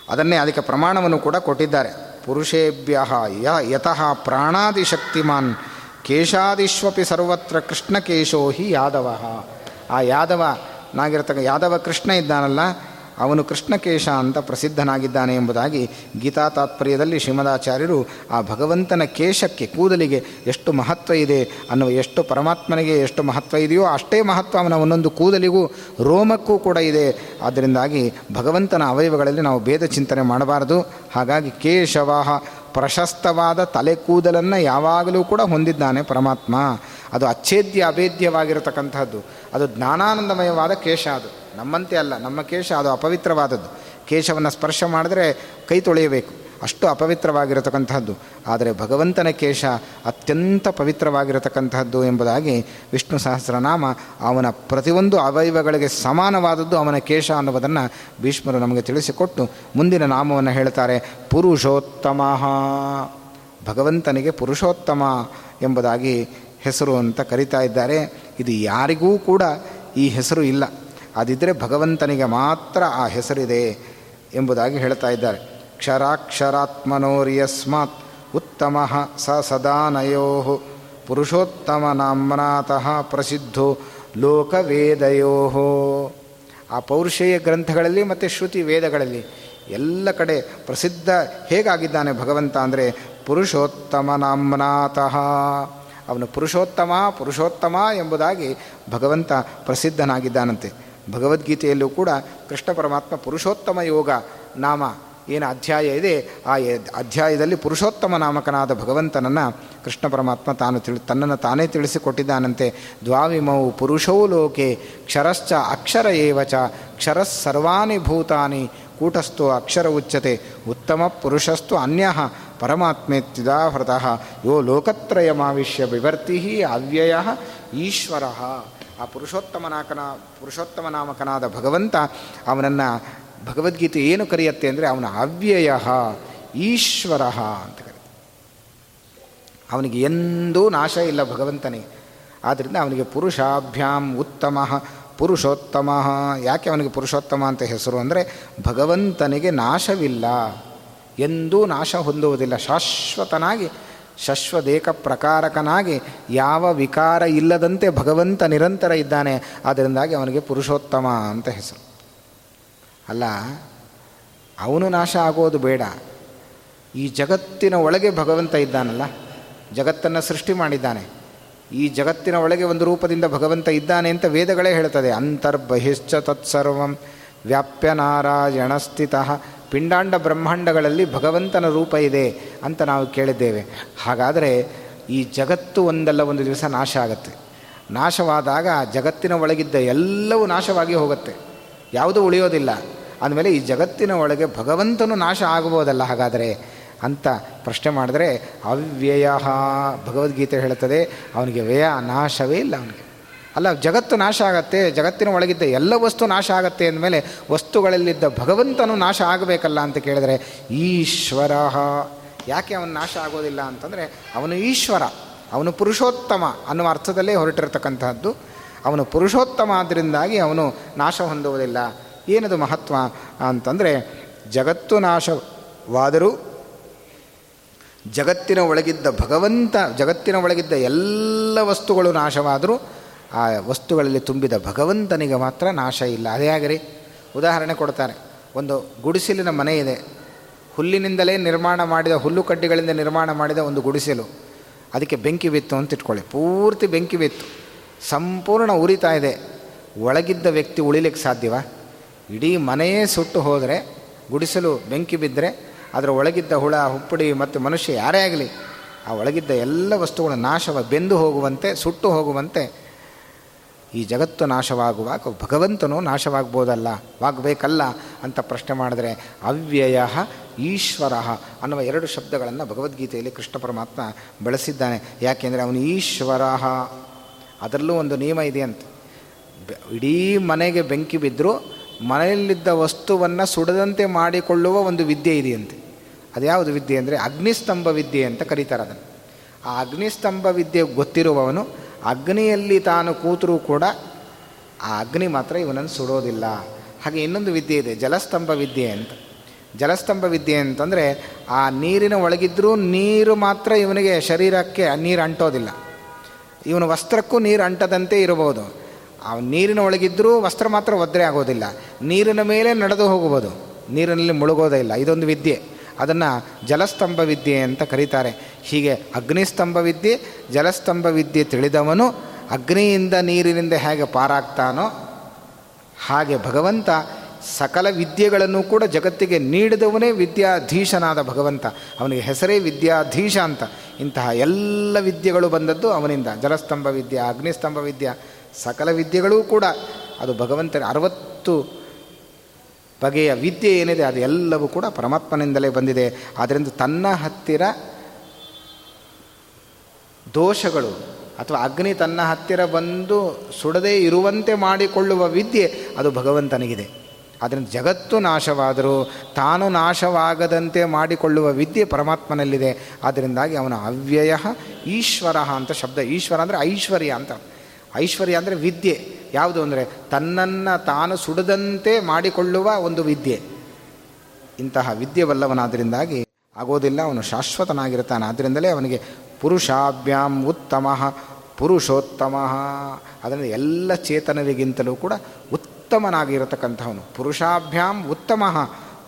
ಅದನ್ನೇ ಅದಕ್ಕೆ ಪ್ರಮಾಣವನ್ನು ಕೂಡ ಕೊಟ್ಟಿದ್ದಾರೆ. ಪುರುಷೇಭ್ಯ ಯ ಯತಃ ಪ್ರಾಣಾದಿಶಕ್ತಿಮಾನ್ ಕೇಶಾದಿಶ್ವಪಿ ಸರ್ವತ್ರ ಕೃಷ್ಣಕೇಶೋ ಹಿ ಯಾದವ. ಆ ಯಾದವ, ನಾಗಿರ್ತಕ್ಕ ಯಾದವ ಕೃಷ್ಣ ಇದ್ದಾನಲ್ಲ ಅವನು ಕೃಷ್ಣಕೇಶ ಅಂತ ಪ್ರಸಿದ್ಧನಾಗಿದ್ದಾನೆ ಎಂಬುದಾಗಿ ಗೀತಾ ತಾತ್ಪರ್ಯದಲ್ಲಿ ಶ್ರೀಮದಾಚಾರ್ಯರು ಆ ಭಗವಂತನ ಕೇಶಕ್ಕೆ ಕೂದಲಿಗೆ ಎಷ್ಟು ಮಹತ್ವ ಇದೆ ಅನ್ನುವ ಎಷ್ಟು ಪರಮಾತ್ಮನಿಗೆ ಎಷ್ಟು ಮಹತ್ವ ಇದೆಯೋ ಅಷ್ಟೇ ಮಹತ್ವ ಅವನ ಒಂದೊಂದು ಕೂದಲಿಗೂ ರೋಮಕ್ಕೂ ಕೂಡ ಇದೆ. ಅದರಿಂದಾಗಿ ಭಗವಂತನ ಅವಯವಗಳಲ್ಲಿ ನಾವು ಭೇದ ಚಿಂತನೆ ಮಾಡಬಾರದು. ಹಾಗಾಗಿ ಕೇಶವಾಹ ಪ್ರಶಸ್ತವಾದ ತಲೆ ಕೂದಲನ್ನು ಯಾವಾಗಲೂ ಕೂಡ ಹೊಂದಿದ್ದಾನೆ ಪರಮಾತ್ಮ. ಅದು ಅಚ್ಛೇದ್ಯ ಅಭೇದ್ಯವಾಗಿರತಕ್ಕಂಥದ್ದು ಅದು ಜ್ಞಾನಾನಂದಮಯವಾದ ಕೇಶ ಅದು. ನಮ್ಮಂತೆ ಅಲ್ಲ, ನಮ್ಮ ಕೇಶ ಅದು ಅಪವಿತ್ರವಾದದ್ದು. ಕೇಶವನ್ನು ಸ್ಪರ್ಶ ಮಾಡಿದ್ರೆ ಕೈ ತೊಳೆಯಬೇಕು. ಅಷ್ಟು ಅಪವಿತ್ರವಾಗಿರತಕ್ಕಂಥದ್ದು ಆದರೆ ಭಗವಂತನ ಕೇಶ ಅತ್ಯಂತ ಪವಿತ್ರವಾಗಿರತಕ್ಕಂತಹದ್ದು ಎಂಬುದಾಗಿ ವಿಷ್ಣು ಸಹಸ್ರನಾಮ ಅವನ ಪ್ರತಿಯೊಂದು ಅವಯವಗಳಿಗೆ ಸಮಾನವಾದದ್ದು ಅವನ ಕೇಶ ಅನ್ನುವುದನ್ನು ಭೀಷ್ಮರು ನಮಗೆ ತಿಳಿಸಿಕೊಟ್ಟು ಮುಂದಿನ ನಾಮವನ್ನು ಹೇಳ್ತಾರೆ, ಪುರುಷೋತ್ತಮ. ಭಗವಂತನಿಗೆ ಪುರುಷೋತ್ತಮ ಎಂಬುದಾಗಿ ಹೆಸರು ಅಂತ ಕರಿತಾ ಇದ್ದಾರೆ. ಇದು ಯಾರಿಗೂ ಕೂಡ ಈ ಹೆಸರು ಇಲ್ಲ. ಅದಿದ್ದರೆ ಭಗವಂತನಿಗೆ ಮಾತ್ರ ಆ ಹೆಸರಿದೆ ಎಂಬುದಾಗಿ ಹೇಳ್ತಾ ಇದ್ದಾರೆ. ಕ್ಷರಾಕ್ಷರಾತ್ಮನೋರ್ಯಸ್ಮಾತ್ ಉತ್ತಮ ಸ ಸದಾನಯೋ ಪುರುಷೋತ್ತಮ ನಾಮ್ನಾತಃ ಪ್ರಸಿದ್ಧೋ ಲೋಕವೇದಯೋ. ಆ ಪೌರುಷೇಯ ಗ್ರಂಥಗಳಲ್ಲಿ ಮತ್ತು ಶ್ರುತಿ ವೇದಗಳಲ್ಲಿ ಎಲ್ಲ ಕಡೆ ಪ್ರಸಿದ್ಧ ಹೇಗಾಗಿದ್ದಾನೆ ಭಗವಂತ ಅಂದರೆ ಪುರುಷೋತ್ತಮ ನಾಮ್ನಾತಃ ಅವನು ಪುರುಷೋತ್ತಮ ಪುರುಷೋತ್ತಮ ಎಂಬುದಾಗಿ ಭಗವಂತ ಪ್ರಸಿದ್ಧನಾಗಿದ್ದಾನಂತೆ. ಭಗವದ್ಗೀತೆಯಲ್ಲೂ ಕೂಡ ಕೃಷ್ಣ ಪರಮಾತ್ಮ ಪುರುಷೋತ್ತಮ ಯೋಗ ನಾಮ ಏನು ಅಧ್ಯಾಯ ಇದೆ, ಆ ಅಧ್ಯಾಯದಲ್ಲಿ ಪುರುಷೋತ್ತಮ ನಾಮಕನಾದ ಭಗವಂತನನ್ನು ಕೃಷ್ಣ ಪರಮಾತ್ಮ ತಾನು ತಿಳಿ, ತನ್ನನ್ನು ತಾನೇ ತಿಳಿಸಿಕೊಟ್ಟಿದ್ದಾನಂತೆ. ದ್ವಾವಿಮೌ ಪುರುಷೌ ಲೋಕೆ ಕ್ಷರಶ್ಚ ಅಕ್ಷರ ಏವಚ ಕ್ಷರಸ್ ಸರ್ವಾನಿ ಭೂತಾನಿ ಕೂಟಸ್ಥೋ ಅಕ್ಷರ ಉಚ್ಯತೆ ಉತ್ತಮ ಪುರುಷಸ್ತು ಅನ್ಯ ಪರಮಾತ್ಮೇತ್ಯುದಾಹೃತಃ ಯೋ ಲೋಕತ್ರಯಮಾವಿಶ್ಯ ವಿವರ್ತಿ ಅವ್ಯಯ ಈಶ್ವರ. ಆ ಪುರುಷೋತ್ತಮನಾಕನ ಪುರುಷೋತ್ತಮ ನಾಮಕನಾದ ಭಗವಂತ ಅವನನ್ನು ಭಗವದ್ಗೀತೆ ಏನು ಕರೆಯುತ್ತೆ ಅಂದರೆ ಅವನ ಅವ್ಯಯ, ಈಶ್ವರ ಅಂತ ಕರೀತಾರೆ ಅವನಿಗೆ ಎಂದೂ ನಾಶ ಇಲ್ಲ ಭಗವಂತನೇ. ಆದ್ದರಿಂದ ಅವನಿಗೆ ಪುರುಷಾಭ್ಯಾಂ ಉತ್ತಮ, ಪುರುಷೋತ್ತಮ. ಯಾಕೆ ಅವನಿಗೆ ಪುರುಷೋತ್ತಮ ಅಂತ ಹೆಸರು ಅಂದರೆ ಭಗವಂತನಿಗೆ ನಾಶವಿಲ್ಲ, ಎಂದೂ ನಾಶ ಹೊಂದುವುದಿಲ್ಲ, ಶಾಶ್ವತನಾಗಿ ಶಶ್ವದೇಕ ಪ್ರಕಾರಕನಾಗಿ ಯಾವ ವಿಕಾರ ಇಲ್ಲದಂತೆ ಭಗವಂತ ನಿರಂತರ ಇದ್ದಾನೆ, ಅದರಿಂದಾಗಿ ಅವನಿಗೆ ಪುರುಷೋತ್ತಮ ಅಂತ ಹೆಸರು. ಅಲ್ಲ, ಅವನು ನಾಶ ಆಗೋದು ಬೇಡ. ಈ ಜಗತ್ತಿನ ಒಳಗೆ ಭಗವಂತ ಇದ್ದಾನಲ್ಲ, ಜಗತ್ತನ್ನು ಸೃಷ್ಟಿ ಮಾಡಿದ್ದಾನೆ. ಈ ಜಗತ್ತಿನ ಒಳಗೆ ಒಂದು ರೂಪದಿಂದ ಭಗವಂತ ಇದ್ದಾನೆ ಅಂತ ವೇದಗಳೇ ಹೇಳ್ತದೆ. ಅಂತರ್ಬಹಿಶ್ಚ ತತ್ಸರ್ವಂ ವ್ಯಾಪ್ಯ ನಾರಾಯಣ ಸ್ಥಿತ ಪಿಂಡಾಂಡ ಬ್ರಹ್ಮಾಂಡಗಳಲ್ಲಿ ಭಗವಂತನ ರೂಪ ಇದೆ ಅಂತ ನಾವು ಕೇಳಿದ್ದೇವೆ. ಹಾಗಾದರೆ ಈ ಜಗತ್ತು ಒಂದಲ್ಲ ಒಂದು ದಿವಸ ನಾಶ ಆಗುತ್ತೆ. ನಾಶವಾದಾಗ ಜಗತ್ತಿನ ಒಳಗಿದ್ದ ಎಲ್ಲವೂ ನಾಶವಾಗಿ ಹೋಗುತ್ತೆ. ಯಾವುದೂ ಉಳಿಯೋದಿಲ್ಲ. ಅಂದಮೇಲೆ ಈ ಜಗತ್ತಿನ ಒಳಗೆ ಭಗವಂತನು ನಾಶ ಆಗಬಹುದಲ್ಲ ಹಾಗಾದರೆ? ಅಂತ ಪ್ರಶ್ನೆ ಮಾಡಿದ್ರೆ ಅವ್ಯಯ ಭಗವದ್ಗೀತೆ ಹೇಳುತ್ತದೆ, ಅವನಿಗೆ ವ್ಯಯ ನಾಶವೇ ಇಲ್ಲ ಅವನಿಗೆ. ಅಲ್ಲ, ಜಗತ್ತು ನಾಶ ಆಗತ್ತೆ, ಜಗತ್ತಿನ ಒಳಗಿದ್ದ ಎಲ್ಲ ವಸ್ತು ನಾಶ ಆಗತ್ತೆ ಅಂದಮೇಲೆ ವಸ್ತುಗಳಲ್ಲಿದ್ದ ಭಗವಂತನು ನಾಶ ಆಗಬೇಕಲ್ಲ ಅಂತ ಕೇಳಿದರೆ, ಈಶ್ವರ. ಯಾಕೆ ಅವನು ನಾಶ ಆಗೋದಿಲ್ಲ ಅಂತಂದರೆ, ಅವನು ಈಶ್ವರ, ಅವನು ಪುರುಷೋತ್ತಮ ಅನ್ನುವ ಅರ್ಥದಲ್ಲೇ ಹೊರಟಿರತಕ್ಕಂತಹದ್ದು. ಅವನು ಪುರುಷೋತ್ತಮ ಆದ್ದರಿಂದಾಗಿ ಅವನು ನಾಶ ಹೊಂದುವುದಿಲ್ಲ. ಏನದು ಮಹತ್ವ ಅಂತಂದರೆ, ಜಗತ್ತು ನಾಶವಾದರೂ ಜಗತ್ತಿನ ಒಳಗಿದ್ದ ಭಗವಂತ, ಜಗತ್ತಿನ ಒಳಗಿದ್ದ ಎಲ್ಲ ವಸ್ತುಗಳು ನಾಶವಾದರೂ ಆ ವಸ್ತುಗಳಲ್ಲಿ ತುಂಬಿದ ಭಗವಂತನಿಗೆ ಮಾತ್ರ ನಾಶ ಇಲ್ಲ. ಅದೇ ಆಗಿರಿ ಉದಾಹರಣೆ ಕೊಡ್ತಾರೆ. ಒಂದು ಗುಡಿಸಲಿನ ಮನೆ ಇದೆ. ಹುಲ್ಲಿನಿಂದಲೇ ನಿರ್ಮಾಣ ಮಾಡಿದ, ಹುಲ್ಲು ಕಡ್ಡಿಗಳಿಂದ ನಿರ್ಮಾಣ ಮಾಡಿದ ಒಂದು ಗುಡಿಸಲು. ಅದಕ್ಕೆ ಬೆಂಕಿ ಬಿತ್ತು ಅಂತ ಇಟ್ಕೊಳ್ಳಿ. ಪೂರ್ತಿ ಬೆಂಕಿ ಬಿತ್ತು. ಸಂಪೂರ್ಣ ಉರಿತಾ ಇದೆ. ಒಳಗಿದ್ದ ವ್ಯಕ್ತಿ ಉಳಿಲಿಕ್ಕೆ ಸಾಧ್ಯವ? ಇಡೀ ಮನೆಯೇ ಸುಟ್ಟು ಹೋದರೆ, ಗುಡಿಸಲು ಬೆಂಕಿ ಬಿದ್ದರೆ ಅದರ ಒಳಗಿದ್ದ ಹುಳ, ಹುಪ್ಪಡಿ ಮತ್ತು ಮನುಷ್ಯ ಯಾರೇ ಆಗಲಿ, ಆ ಒಳಗಿದ್ದ ಎಲ್ಲ ವಸ್ತುಗಳ ನಾಶವ, ಬೆಂದು ಹೋಗುವಂತೆ, ಸುಟ್ಟು ಹೋಗುವಂತೆ ಈ ಜಗತ್ತು ನಾಶವಾಗುವಾಗ ಭಗವಂತನು ನಾಶವಾಗ್ಬೋದಲ್ಲ? ವಾಗಬೇಕಲ್ಲ? ಅಂತ ಪ್ರಶ್ನೆ ಮಾಡಿದ್ರೆ ಅವ್ಯಯ ಈಶ್ವರ ಅನ್ನುವ ಎರಡು ಶಬ್ದಗಳನ್ನು ಭಗವದ್ಗೀತೆಯಲ್ಲಿ ಕೃಷ್ಣ ಪರಮಾತ್ಮ ಬಳಸಿದ್ದಾನೆ. ಯಾಕೆಂದರೆ ಅವನು ಈಶ್ವರ. ಅದರಲ್ಲೂ ಒಂದು ನಿಯಮ ಇದೆ ಅಂತ. ಇಡೀ ಮನೆಗೆ ಬೆಂಕಿ ಬಿದ್ದರೂ ಮನೆಯಲ್ಲಿದ್ದ ವಸ್ತುವನ್ನು ಸುಡದಂತೆ ಮಾಡಿಕೊಳ್ಳುವ ಒಂದು ವಿದ್ಯೆ ಇದೆಯಂತೆ. ಅದು ಯಾವುದು ವಿದ್ಯೆ ಅಂದರೆ ಅಗ್ನಿಸ್ತಂಭ ವಿದ್ಯೆ ಅಂತ ಕರೀತಾರೆ ಅದನ್ನು. ಆ ಅಗ್ನಿಸ್ತಂಭ ವಿದ್ಯೆ ಗೊತ್ತಿರುವವನು ಅಗ್ನಿಯಲ್ಲಿ ತಾನು ಕೂತರೂ ಕೂಡ ಆ ಅಗ್ನಿ ಮಾತ್ರ ಇವನನ್ನು ಸುಡೋದಿಲ್ಲ. ಹಾಗೆ ಇನ್ನೊಂದು ವಿದ್ಯೆ ಇದೆ, ಜಲಸ್ತಂಭ ವಿದ್ಯೆ ಅಂತ. ಜಲಸ್ತಂಭ ವಿದ್ಯೆ ಅಂತಂದರೆ ಆ ನೀರಿನ ಒಳಗಿದ್ದರೂ ನೀರು ಮಾತ್ರ ಇವನಿಗೆ ಶರೀರಕ್ಕೆ ನೀರು ಅಂಟೋದಿಲ್ಲ. ಇವನ ವಸ್ತ್ರಕ್ಕೂ ನೀರು ಅಂಟದಂತೆ ಇರಬಹುದು. ಆ ನೀರಿನ ಒಳಗಿದ್ದರೂ ವಸ್ತ್ರ ಮಾತ್ರ ಒದ್ರೆ ಆಗೋದಿಲ್ಲ. ನೀರಿನ ಮೇಲೆ ನಡೆದು ಹೋಗಬಹುದು. ನೀರಿನಲ್ಲಿ ಮುಳುಗೋದೇ ಇಲ್ಲ. ಇದೊಂದು ವಿದ್ಯೆ. ಅದನ್ನು ಜಲಸ್ತಂಭ ವಿದ್ಯೆ ಅಂತ ಕರೀತಾರೆ. ಹೀಗೆ ಅಗ್ನಿಸ್ತಂಭ ವಿದ್ಯೆ ಜಲಸ್ತಂಭ ವಿದ್ಯೆ ತಿಳಿದವನು ಅಗ್ನಿಯಿಂದ ನೀರಿನಿಂದ ಹೇಗೆ ಪಾರಾಗ್ತಾನೋ ಹಾಗೆ ಭಗವಂತ ಸಕಲ ವಿದ್ಯೆಗಳನ್ನು ಕೂಡ ಜಗತ್ತಿಗೆ ನೀಡಿದವನೇ ವಿದ್ಯಾಧೀಶನಾದ ಭಗವಂತ. ಅವನಿಗೆ ಹೆಸರೇ ವಿದ್ಯಾಧೀಶ ಅಂತ. ಇಂತಹ ಎಲ್ಲ ವಿದ್ಯೆಗಳು ಬಂದದ್ದು ಅವನಿಂದ. ಜಲಸ್ತಂಭ ವಿದ್ಯೆ ಅಗ್ನಿಸ್ತಂಭ ವಿದ್ಯೆ ಸಕಲ ವಿದ್ಯೆಗಳೂ ಕೂಡ. ಅದು ಭಗವಂತನ ಅರವತ್ತು ಬಗೆಯ ವಿದ್ಯೆ ಏನಿದೆ ಅದೆಲ್ಲವೂ ಕೂಡ ಪರಮಾತ್ಮನಿಂದಲೇ ಬಂದಿದೆ. ಆದ್ದರಿಂದ ತನ್ನ ಹತ್ತಿರ ದೋಷಗಳು ಅಥವಾ ಅಗ್ನಿ ತನ್ನ ಹತ್ತಿರ ಬಂದು ಸುಡದೇ ಇರುವಂತೆ ಮಾಡಿಕೊಳ್ಳುವ ವಿದ್ಯೆ ಅದು ಭಗವಂತನಿಗಿದೆ. ಅದರಿಂದ ಜಗತ್ತು ನಾಶವಾದರೂ ತಾನು ನಾಶವಾಗದಂತೆ ಮಾಡಿಕೊಳ್ಳುವ ವಿದ್ಯೆ ಪರಮಾತ್ಮನಲ್ಲಿದೆ. ಆದ್ದರಿಂದಾಗಿ ಅವನ ಅವ್ಯಯ ಈಶ್ವರ ಅಂತ ಶಬ್ದ. ಈಶ್ವರ ಅಂದರೆ ಐಶ್ವರ್ಯ ಅಂತ. ಐಶ್ವರ್ಯ ಅಂದರೆ ವಿದ್ಯೆ. ಯಾವುದು ಅಂದರೆ ತನ್ನನ್ನು ತಾನು ಸುಡದಂತೆ ಮಾಡಿಕೊಳ್ಳುವ ಒಂದು ವಿದ್ಯೆ. ಇಂತಹ ವಿದ್ಯೆವಲ್ಲವನಾದ್ದರಿಂದಾಗಿ ಆಗೋದಿಲ್ಲ, ಅವನು ಶಾಶ್ವತನಾಗಿರ್ತಾನೆ ಆದ್ದರಿಂದಲೇ ಅವನಿಗೆ ಪುರುಷಾಭ್ಯಾಂ ಉತ್ತಮ, ಪುರುಷೋತ್ತಮ. ಅದರಿಂದ ಎಲ್ಲ ಚೇತನರಿಗಿಂತಲೂ ಕೂಡ ಉತ್ತಮನಾಗಿರತಕ್ಕಂಥವನು. ಪುರುಷಾಭ್ಯಾಂ ಉತ್ತಮ,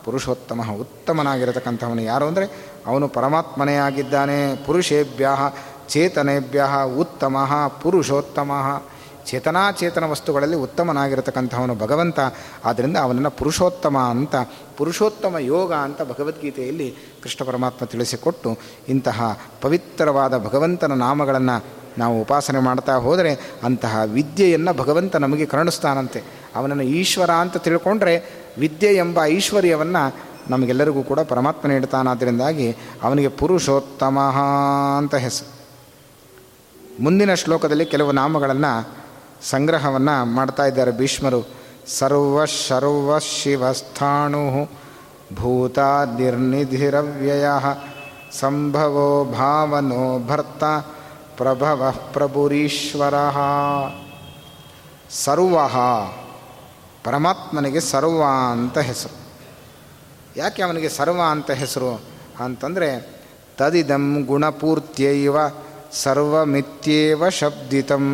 ಪುರುಷೋತ್ತಮ ಉತ್ತಮನಾಗಿರತಕ್ಕಂಥವನು ಯಾರು ಅಂದರೆ ಅವನು ಪರಮಾತ್ಮನೇ ಆಗಿದ್ದಾನೆ. ಪುರುಷೇಭ್ಯ, ಚೇತನೇಭ್ಯ ಉತ್ತಮ, ಪುರುಷೋತ್ತಮ. ಚೇತನಾಚೇತನ ವಸ್ತುಗಳಲ್ಲಿ ಉತ್ತಮನಾಗಿರತಕ್ಕಂಥವನು ಭಗವಂತ. ಆದ್ದರಿಂದ ಅವನನ್ನು ಪುರುಷೋತ್ತಮ ಅಂತ, ಪುರುಷೋತ್ತಮ ಯೋಗ ಅಂತ ಭಗವದ್ಗೀತೆಯಲ್ಲಿ ಕೃಷ್ಣ ಪರಮಾತ್ಮ ತಿಳಿಸಿಕೊಟ್ಟು ಇಂತಹ ಪವಿತ್ರವಾದ ಭಗವಂತನ ನಾಮಗಳನ್ನು ನಾವು ಉಪಾಸನೆ ಮಾಡ್ತಾ ಹೋದರೆ ಅಂತಹ ವಿದ್ಯೆಯನ್ನು ಭಗವಂತ ನಮಗೆ ಕರುಣಿಸ್ತಾನಂತೆ. ಅವನನ್ನು ಈಶ್ವರ ಅಂತ ತಿಳ್ಕೊಂಡ್ರೆ ವಿದ್ಯೆ ಎಂಬ ಐಶ್ವರ್ಯವನ್ನು ನಮಗೆಲ್ಲರಿಗೂ ಕೂಡ ಪರಮಾತ್ಮ ನೀಡ್ತಾನಾದ್ದರಿಂದಾಗಿ ಅವನಿಗೆ ಪುರುಷೋತ್ತಮ ಅಂತ ಹೆಸರು. ಮುಂದಿನ ಶ್ಲೋಕದಲ್ಲಿ ಕೆಲವು ನಾಮಗಳನ್ನು ಸಂಗ್ರಹವನ್ನು ಮಾಡ್ತಾ ಇದ್ದಾರೆ ಭೀಷ್ಮರು. ಸರ್ವ ಶರ್ವ ಶಿವಸ್ಥಾಣು ಭೂತಾದಿರ್ನಿಧಿರವ್ಯಯ ಸಂಭವೋ ಭಾವನೋ ಭರ್ತ ಪ್ರಭವ ಪ್ರಭುರೀಶ್ವರ. ಸರ್ವ ಪರಮಾತ್ಮನಿಗೆ ಸರ್ವ ಅಂತ ಹೆಸರು. ಯಾಕೆ ಅವನಿಗೆ ಸರ್ವ ಅಂತ ಹೆಸರು ಅಂತಂದರೆ ತದಿದಂ ಗುಣಪೂರ್ತಿಯೈವ ಸರ್ವಮಿತ್ಯೇವ ಶಬ್ದಿತಂ.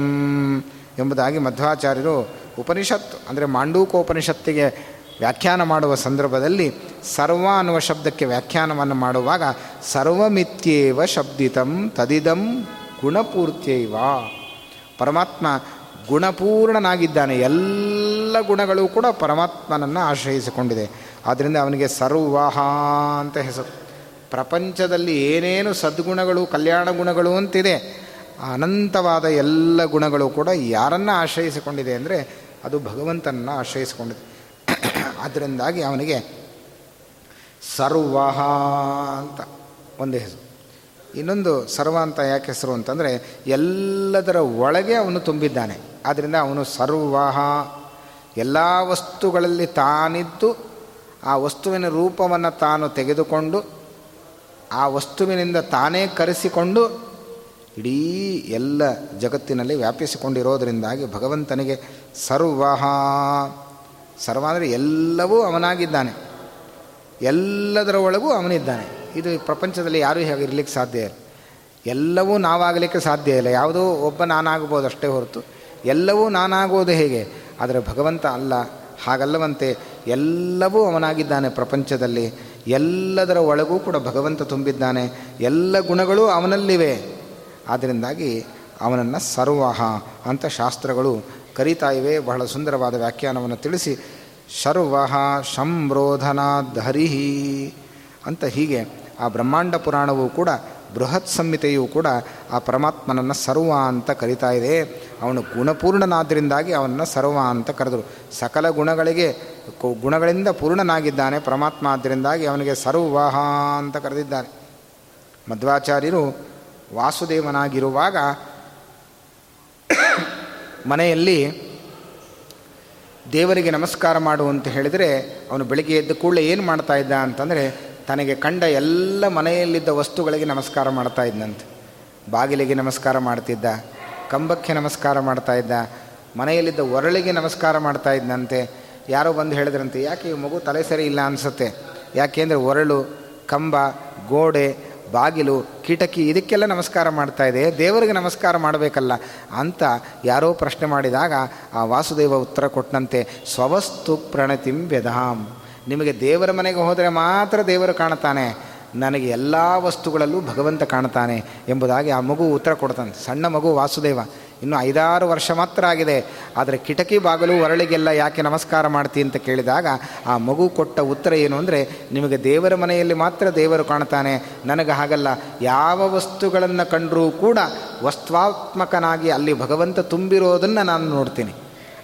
ಎಂಬುದಾಗಿ ಮಧ್ವಾಚಾರ್ಯರು ಉಪನಿಷತ್ತು, ಅಂದರೆ ಮಾಂಡೂಕೋಪನಿಷತ್ತಿಗೆ ವ್ಯಾಖ್ಯಾನ ಮಾಡುವ ಸಂದರ್ಭದಲ್ಲಿ ಸರ್ವ ಅನ್ನುವ ಶಬ್ದಕ್ಕೆ ವ್ಯಾಖ್ಯಾನವನ್ನು ಮಾಡುವಾಗ ಸರ್ವಮಿತ್ಯೇವ ಶಬ್ದಿತಂ ತದಿದಂ ಗುಣಪೂರ್ತಿಯೈವ. ಪರಮಾತ್ಮ ಗುಣಪೂರ್ಣನಾಗಿದ್ದಾನೆ. ಎಲ್ಲ ಗುಣಗಳು ಕೂಡ ಪರಮಾತ್ಮನನ್ನು ಆಶ್ರಯಿಸಿಕೊಂಡಿದೆ. ಆದ್ದರಿಂದ ಅವನಿಗೆ ಸರ್ವಹ ಅಂತ ಹೆಸರು. ಪ್ರಪಂಚದಲ್ಲಿ ಏನೇನು ಸದ್ಗುಣಗಳು, ಕಲ್ಯಾಣ ಗುಣಗಳು ಅಂತಿದೆ ಅನಂತವಾದ ಎಲ್ಲ ಗುಣಗಳು ಕೂಡ ಯಾರನ್ನು ಆಶ್ರಯಿಸಿಕೊಂಡಿದೆ ಅಂದರೆ ಅದು ಭಗವಂತನನ್ನು ಆಶ್ರಯಿಸಿಕೊಂಡಿದೆ. ಅದರಿಂದಾಗಿ ಅವನಿಗೆ ಸರ್ವಹ ಅಂತ ಒಂದು ಹೆಸರು. ಇನ್ನೊಂದು ಸರ್ವ ಅಂತ ಯಾಕೆ ಹೆಸರು ಅಂತಂದರೆ ಎಲ್ಲದರ ಒಳಗೆ ಅವನು ತುಂಬಿದ್ದಾನೆ. ಆದ್ದರಿಂದ ಅವನು ಸರ್ವಹ. ಎಲ್ಲ ವಸ್ತುಗಳಲ್ಲಿ ತಾನಿದ್ದು ಆ ವಸ್ತುವಿನ ರೂಪವನ್ನು ತಾನು ತೆಗೆದುಕೊಂಡು ಆ ವಸ್ತುವಿನಿಂದ ತಾನೇ ಕರೆಸಿಕೊಂಡು ಇಡೀ ಎಲ್ಲ ಜಗತ್ತಿನಲ್ಲಿ ವ್ಯಾಪಿಸಿಕೊಂಡಿರೋದರಿಂದಾಗಿ ಭಗವಂತನಿಗೆ ಸರ್ವಹ. ಸರ್ವ ಅಂದರೆ ಎಲ್ಲವೂ ಅವನಾಗಿದ್ದಾನೆ. ಎಲ್ಲದರ ಒಳಗೂ ಅವನಿದ್ದಾನೆ. ಇದು ಪ್ರಪಂಚದಲ್ಲಿ ಯಾರೂ ಹೇಗೆ ಇರಲಿಕ್ಕೆ ಸಾಧ್ಯ ಇಲ್ಲ. ಎಲ್ಲವೂ ನಾವಾಗಲಿಕ್ಕೆ ಸಾಧ್ಯ ಇಲ್ಲ. ಯಾವುದೋ ಒಬ್ಬ ನಾನಾಗ್ಬೋದು ಅಷ್ಟೇ ಹೊರತು ಎಲ್ಲವೂ ನಾನಾಗೋದು ಹೇಗೆ? ಆದರೆ ಭಗವಂತ ಅಲ್ಲ. ಹಾಗಲ್ಲವಂತೆ ಎಲ್ಲವೂ ಅವನಾಗಿದ್ದಾನೆ ಪ್ರಪಂಚದಲ್ಲಿ. ಎಲ್ಲದರ ಒಳಗೂ ಕೂಡ ಭಗವಂತ ತುಂಬಿದ್ದಾನೆ. ಎಲ್ಲ ಗುಣಗಳು ಅವನಲ್ಲಿವೆ. ಆದ್ದರಿಂದಾಗಿ ಅವನನ್ನು ಸರ್ವಹ ಅಂತ ಶಾಸ್ತ್ರಗಳು ಕರೀತಾ ಇವೆ. ಬಹಳ ಸುಂದರವಾದ ವ್ಯಾಖ್ಯಾನವನ್ನು ತಿಳಿಸಿ ಶರ್ವಹ ಸಂರೋಧನಾಧರಿಹಿ ಅಂತ ಹೀಗೆ ಆ ಬ್ರಹ್ಮಾಂಡ ಪುರಾಣವೂ ಕೂಡ, ಬೃಹತ್ ಸಂಹಿತೆಯೂ ಕೂಡ ಆ ಪರಮಾತ್ಮನನ್ನು ಸರ್ವ ಅಂತ ಕರಿತಾ ಇದೆ. ಅವನು ಗುಣಪೂರ್ಣನಾದ್ದರಿಂದಾಗಿ ಅವನನ್ನು ಸರ್ವ ಅಂತ ಕರೆದರು. ಸಕಲ ಗುಣಗಳಿಗೆ, ಗುಣಗಳಿಂದ ಪೂರ್ಣನಾಗಿದ್ದಾನೆ, ಪರಮಾತ್ಮ ಆದ್ದರಿಂದಾಗಿ ಅವನಿಗೆ ಸರ್ವಹ ಅಂತ ಕರೆದಿದ್ದಾರೆ ಮಧ್ವಾಚಾರ್ಯರು ವಾಸುದೇವನಾಗಿರುವಾಗ ಮನೆಯಲ್ಲಿ ದೇವರಿಗೆ ನಮಸ್ಕಾರ ಮಾಡು ಅಂತ ಹೇಳಿದರೆ ಅವನು ಬೆಳಿಗ್ಗೆ ಎದ್ದ ಕೂಡಲೇ ಏನು ಮಾಡ್ತಾ ಇದ್ದ ಅಂತಂದರೆ ತನಗೆ ಕಂಡ ಎಲ್ಲ ಮನೆಯಲ್ಲಿದ್ದ ವಸ್ತುಗಳಿಗೆ ನಮಸ್ಕಾರ ಮಾಡ್ತಾ ಇದ್ದಂತೆ ಬಾಗಿಲಿಗೆ ನಮಸ್ಕಾರ ಮಾಡ್ತಿದ್ದ, ಕಂಬಕ್ಕೆ ನಮಸ್ಕಾರ ಮಾಡ್ತಾ ಇದ್ದ, ಮನೆಯಲ್ಲಿದ್ದ ಒರಳಿಗೆ ನಮಸ್ಕಾರ ಮಾಡ್ತಾ ಇದ್ದಂತೆ ಯಾರೋ ಬಂದು ಹೇಳಿದ್ರಂತೆ, ಯಾಕೆ ಈ ಮಗು ತಲೆ ಸರಿ ಇಲ್ಲ ಅನಿಸುತ್ತೆ? ಯಾಕೆಂದರೆ ಒರಳು, ಕಂಬ, ಗೋಡೆ ಬಾಗಿಲು, ಕಿಟಕಿ, ಇದಕ್ಕೆಲ್ಲ ನಮಸ್ಕಾರ ಮಾಡ್ತಾ ಇದೆ. ದೇವರಿಗೆ ನಮಸ್ಕಾರ ಮಾಡಬೇಕಲ್ಲ ಅಂತ ಯಾರೋ ಪ್ರಶ್ನೆ ಮಾಡಿದಾಗ ಆ ವಾಸುದೇವ ಉತ್ತರ ಕೊಟ್ಟಂತೆ ಸ್ವವಸ್ತು ಪ್ರಣತಿಂ ವ್ಯಧಾಮ್ ನಿಮಗೆ ದೇವರ ಮನೆಗೆ ಹೋದರೆ ಮಾತ್ರ ದೇವರು ಕಾಣ್ತಾನೆ ನನಗೆ ಎಲ್ಲ ವಸ್ತುಗಳಲ್ಲೂ ಭಗವಂತ ಕಾಣ್ತಾನೆ ಎಂಬುದಾಗಿ ಆ ಮಗು ಉತ್ತರ ಕೊಡ್ತಾನೆ. ಸಣ್ಣ ಮಗು ವಾಸುದೇವ. ಇನ್ನು ಐದಾರು ವರ್ಷ ಮಾತ್ರ ಆಗಿದೆ. ಆದರೆ ಕಿಟಕಿ ಬಾಗಿಲು ಒರಳಿಗೆಲ್ಲ ಯಾಕೆ ನಮಸ್ಕಾರ ಮಾಡ್ತಿ ಅಂತ ಕೇಳಿದಾಗ, ಆ ಮಗು ಕೊಟ್ಟ ಉತ್ತರ ಏನು ಅಂದರೆ, ನಿಮಗೆ ದೇವರ ಮನೆಯಲ್ಲಿ ಮಾತ್ರ ದೇವರು ಕಾಣ್ತಾನೆ. ನನಗೆ ಹಾಗಲ್ಲ. ಯಾವ ವಸ್ತುಗಳನ್ನು ಕಂಡರೂ ಕೂಡ ವಸ್ತ್ವಾತ್ಮಕನಾಗಿ ಅಲ್ಲಿ ಭಗವಂತ ತುಂಬಿರೋದನ್ನು ನಾನು ನೋಡ್ತೀನಿ.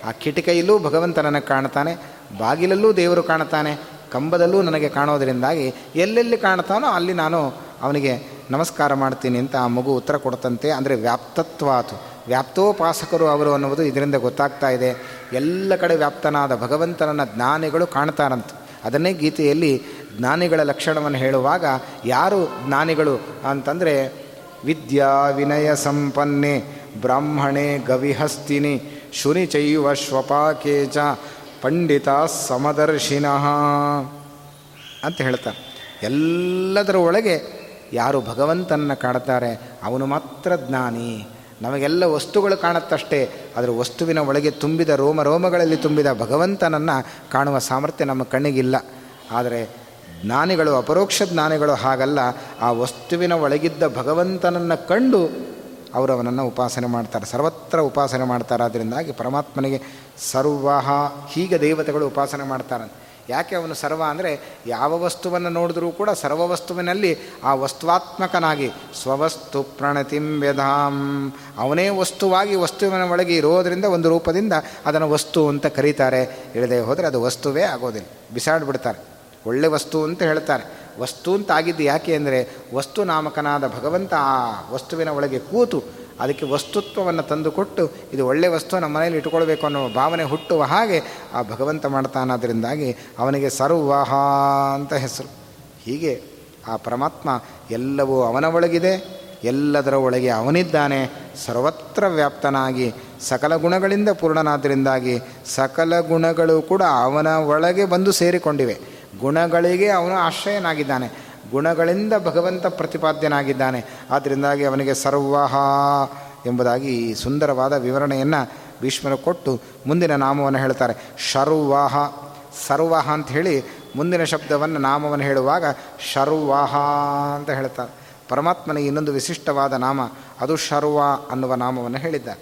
ಆ ಕಿಟಕಿಯಲ್ಲೂ ಭಗವಂತ ನನಗೆ ಕಾಣ್ತಾನೆ. ಬಾಗಿಲಲ್ಲೂ ದೇವರು ಕಾಣ್ತಾನೆ. ಕಂಬದಲ್ಲೂ ನನಗೆ ಕಾಣೋದರಿಂದಾಗಿ ಎಲ್ಲೆಲ್ಲಿ ಕಾಣ್ತಾನೋ ಅಲ್ಲಿ ನಾನು ಅವನಿಗೆ ನಮಸ್ಕಾರ ಮಾಡ್ತೀನಿ ಅಂತ ಆ ಮಗು ಉತ್ತರ ಕೊಡ್ತಂತೆ. ಅಂದರೆ ವ್ಯಾಪ್ತತ್ವಾತು ವ್ಯಾಪ್ತೋಪಾಸಕರು ಅವರು ಅನ್ನುವುದು ಇದರಿಂದ ಗೊತ್ತಾಗ್ತಾ ಇದೆ. ಎಲ್ಲ ಕಡೆ ವ್ಯಾಪ್ತನಾದ ಭಗವಂತನನ್ನು ಜ್ಞಾನಿಗಳು ಕಾಣ್ತಾರಂತೆ. ಅದನ್ನೇ ಗೀತೆಯಲ್ಲಿ ಜ್ಞಾನಿಗಳ ಲಕ್ಷಣವನ್ನು ಹೇಳುವಾಗ ಯಾರು ಜ್ಞಾನಿಗಳು ಅಂತಂದರೆ, ವಿದ್ಯಾ ವಿನಯ ಸಂಪನ್ನೆ, ಬ್ರಾಹ್ಮಣೆ ಗವಿಹಸ್ತಿನಿ, ಶುನಿ ಚೈವ ಶ್ವಪಾಕೇಚ, ಪಂಡಿತ ಸಮದರ್ಶಿನಃ ಅಂತ ಹೇಳ್ತಾರೆ. ಎಲ್ಲದರ ಒಳಗೆ ಯಾರು ಭಗವಂತನನ್ನು ಕಾಡ್ತಾರೆ ಅವನು ಮಾತ್ರ ಜ್ಞಾನಿ. ನಮಗೆಲ್ಲ ವಸ್ತುಗಳು ಕಾಣುತ್ತಷ್ಟೇ, ಆದರೆ ವಸ್ತುವಿನ ಒಳಗೆ ತುಂಬಿದ ರೋಮ, ರೋಮಗಳಲ್ಲಿ ತುಂಬಿದ ಭಗವಂತನನ್ನು ಕಾಣುವ ಸಾಮರ್ಥ್ಯ ನಮ್ಮ ಕಣ್ಣಿಗಿಲ್ಲ. ಆದರೆ ಜ್ಞಾನಿಗಳು, ಅಪರೋಕ್ಷ ಜ್ಞಾನಿಗಳು ಹಾಗಲ್ಲ, ಆ ವಸ್ತುವಿನ ಒಳಗಿದ್ದ ಭಗವಂತನನ್ನು ಕಂಡು ಅವರು ಉಪಾಸನೆ ಮಾಡ್ತಾರೆ, ಸರ್ವತ್ರ ಉಪಾಸನೆ ಮಾಡ್ತಾರೆ. ಅದರಿಂದಾಗಿ ಪರಮಾತ್ಮನಿಗೆ ಸರ್ವ ಹೀಗೆ ದೇವತೆಗಳು ಉಪಾಸನೆ ಮಾಡ್ತಾರೆ ಯಾಕೆ ಅವನು ಸರ್ವ ಅಂದರೆ ಯಾವ ವಸ್ತುವನ್ನು ನೋಡಿದ್ರೂ ಕೂಡ ಸರ್ವ ವಸ್ತುವಿನಲ್ಲಿ ಆ ವಸ್ತುವಾತ್ಮಕನಾಗಿ ಸ್ವವಸ್ತು ಪ್ರಣತಿಂ ವ್ಯಧಾಂ. ಅವನೇ ವಸ್ತುವಾಗಿ ವಸ್ತುವಿನ ಒಳಗೆ ಇರೋದರಿಂದ ಒಂದು ರೂಪದಿಂದ ಅದನ್ನು ವಸ್ತು ಅಂತ ಕರೀತಾರೆ. ಇಳದೆ ಹೋದರೆ ಅದು ವಸ್ತುವೇ ಆಗೋದಿಲ್ಲ. ಬಿಸಾಡ್ಬಿಡ್ತಾರೆ. ಒಳ್ಳೆ ವಸ್ತು ಅಂತ ಹೇಳ್ತಾರೆ. ವಸ್ತು ಅಂತ ಆಗಿದ್ದು ಯಾಕೆ ಅಂದರೆ ವಸ್ತು ನಾಮಕನಾದ ಭಗವಂತ ಆ ವಸ್ತುವಿನ ಒಳಗೆ ಕೂತು ಅದಕ್ಕೆ ವಸ್ತುತ್ವವನ್ನು ತಂದುಕೊಟ್ಟು ಇದು ಒಳ್ಳೆಯ ವಸ್ತು ನಮ್ಮ ಮನೇಲಿ ಇಟ್ಕೊಳ್ಬೇಕು ಅನ್ನೋ ಭಾವನೆ ಹುಟ್ಟುವ ಹಾಗೆ ಆ ಭಗವಂತ ಮಾಡ್ತಾನಾದ್ರಿಂದಾಗಿ ಅವನಿಗೆ ಸರ್ವಹ ಅಂತ ಹೆಸರು. ಹೀಗೆ ಆ ಪರಮಾತ್ಮ ಎಲ್ಲವೂ ಅವನ ಒಳಗಿದೆ, ಎಲ್ಲದರ ಒಳಗೆ ಅವನಿದ್ದಾನೆ, ಸರ್ವತ್ರ ವ್ಯಾಪ್ತನಾಗಿ, ಸಕಲ ಗುಣಗಳಿಂದ ಪೂರ್ಣನಾದ್ದರಿಂದಾಗಿ ಸಕಲ ಗುಣಗಳು ಕೂಡ ಅವನ ಒಳಗೆ ಬಂದು ಸೇರಿಕೊಂಡಿವೆ. ಗುಣಗಳಿಗೆ ಅವನು ಆಶ್ರಯನಾಗಿದ್ದಾನೆ. ಗುಣಗಳಿಂದ ಭಗವಂತ ಪ್ರತಿಪಾದ್ಯನಾಗಿದ್ದಾನೆ. ಆದ್ದರಿಂದಾಗಿ ಅವನಿಗೆ ಸರ್ವಹ ಎಂಬುದಾಗಿ ಈ ಸುಂದರವಾದ ವಿವರಣೆಯನ್ನು ಭೀಷ್ಮರು ಕೊಟ್ಟು ಮುಂದಿನ ನಾಮವನ್ನು ಹೇಳ್ತಾರೆ. ಶರ್ವಾಹ. ಸರ್ವಾಹ ಅಂತ ಹೇಳಿ ಮುಂದಿನ ಶಬ್ದವನ್ನು ನಾಮವನ್ನು ಹೇಳುವಾಗ ಶರ್ವಾಹ ಅಂತ ಹೇಳ್ತಾರೆ. ಪರಮಾತ್ಮನಿಗೆ ಇನ್ನೊಂದು ವಿಶಿಷ್ಟವಾದ ನಾಮ, ಅದು ಶರ್ವ ಅನ್ನುವ ನಾಮವನ್ನು ಹೇಳಿದ್ದಾರೆ.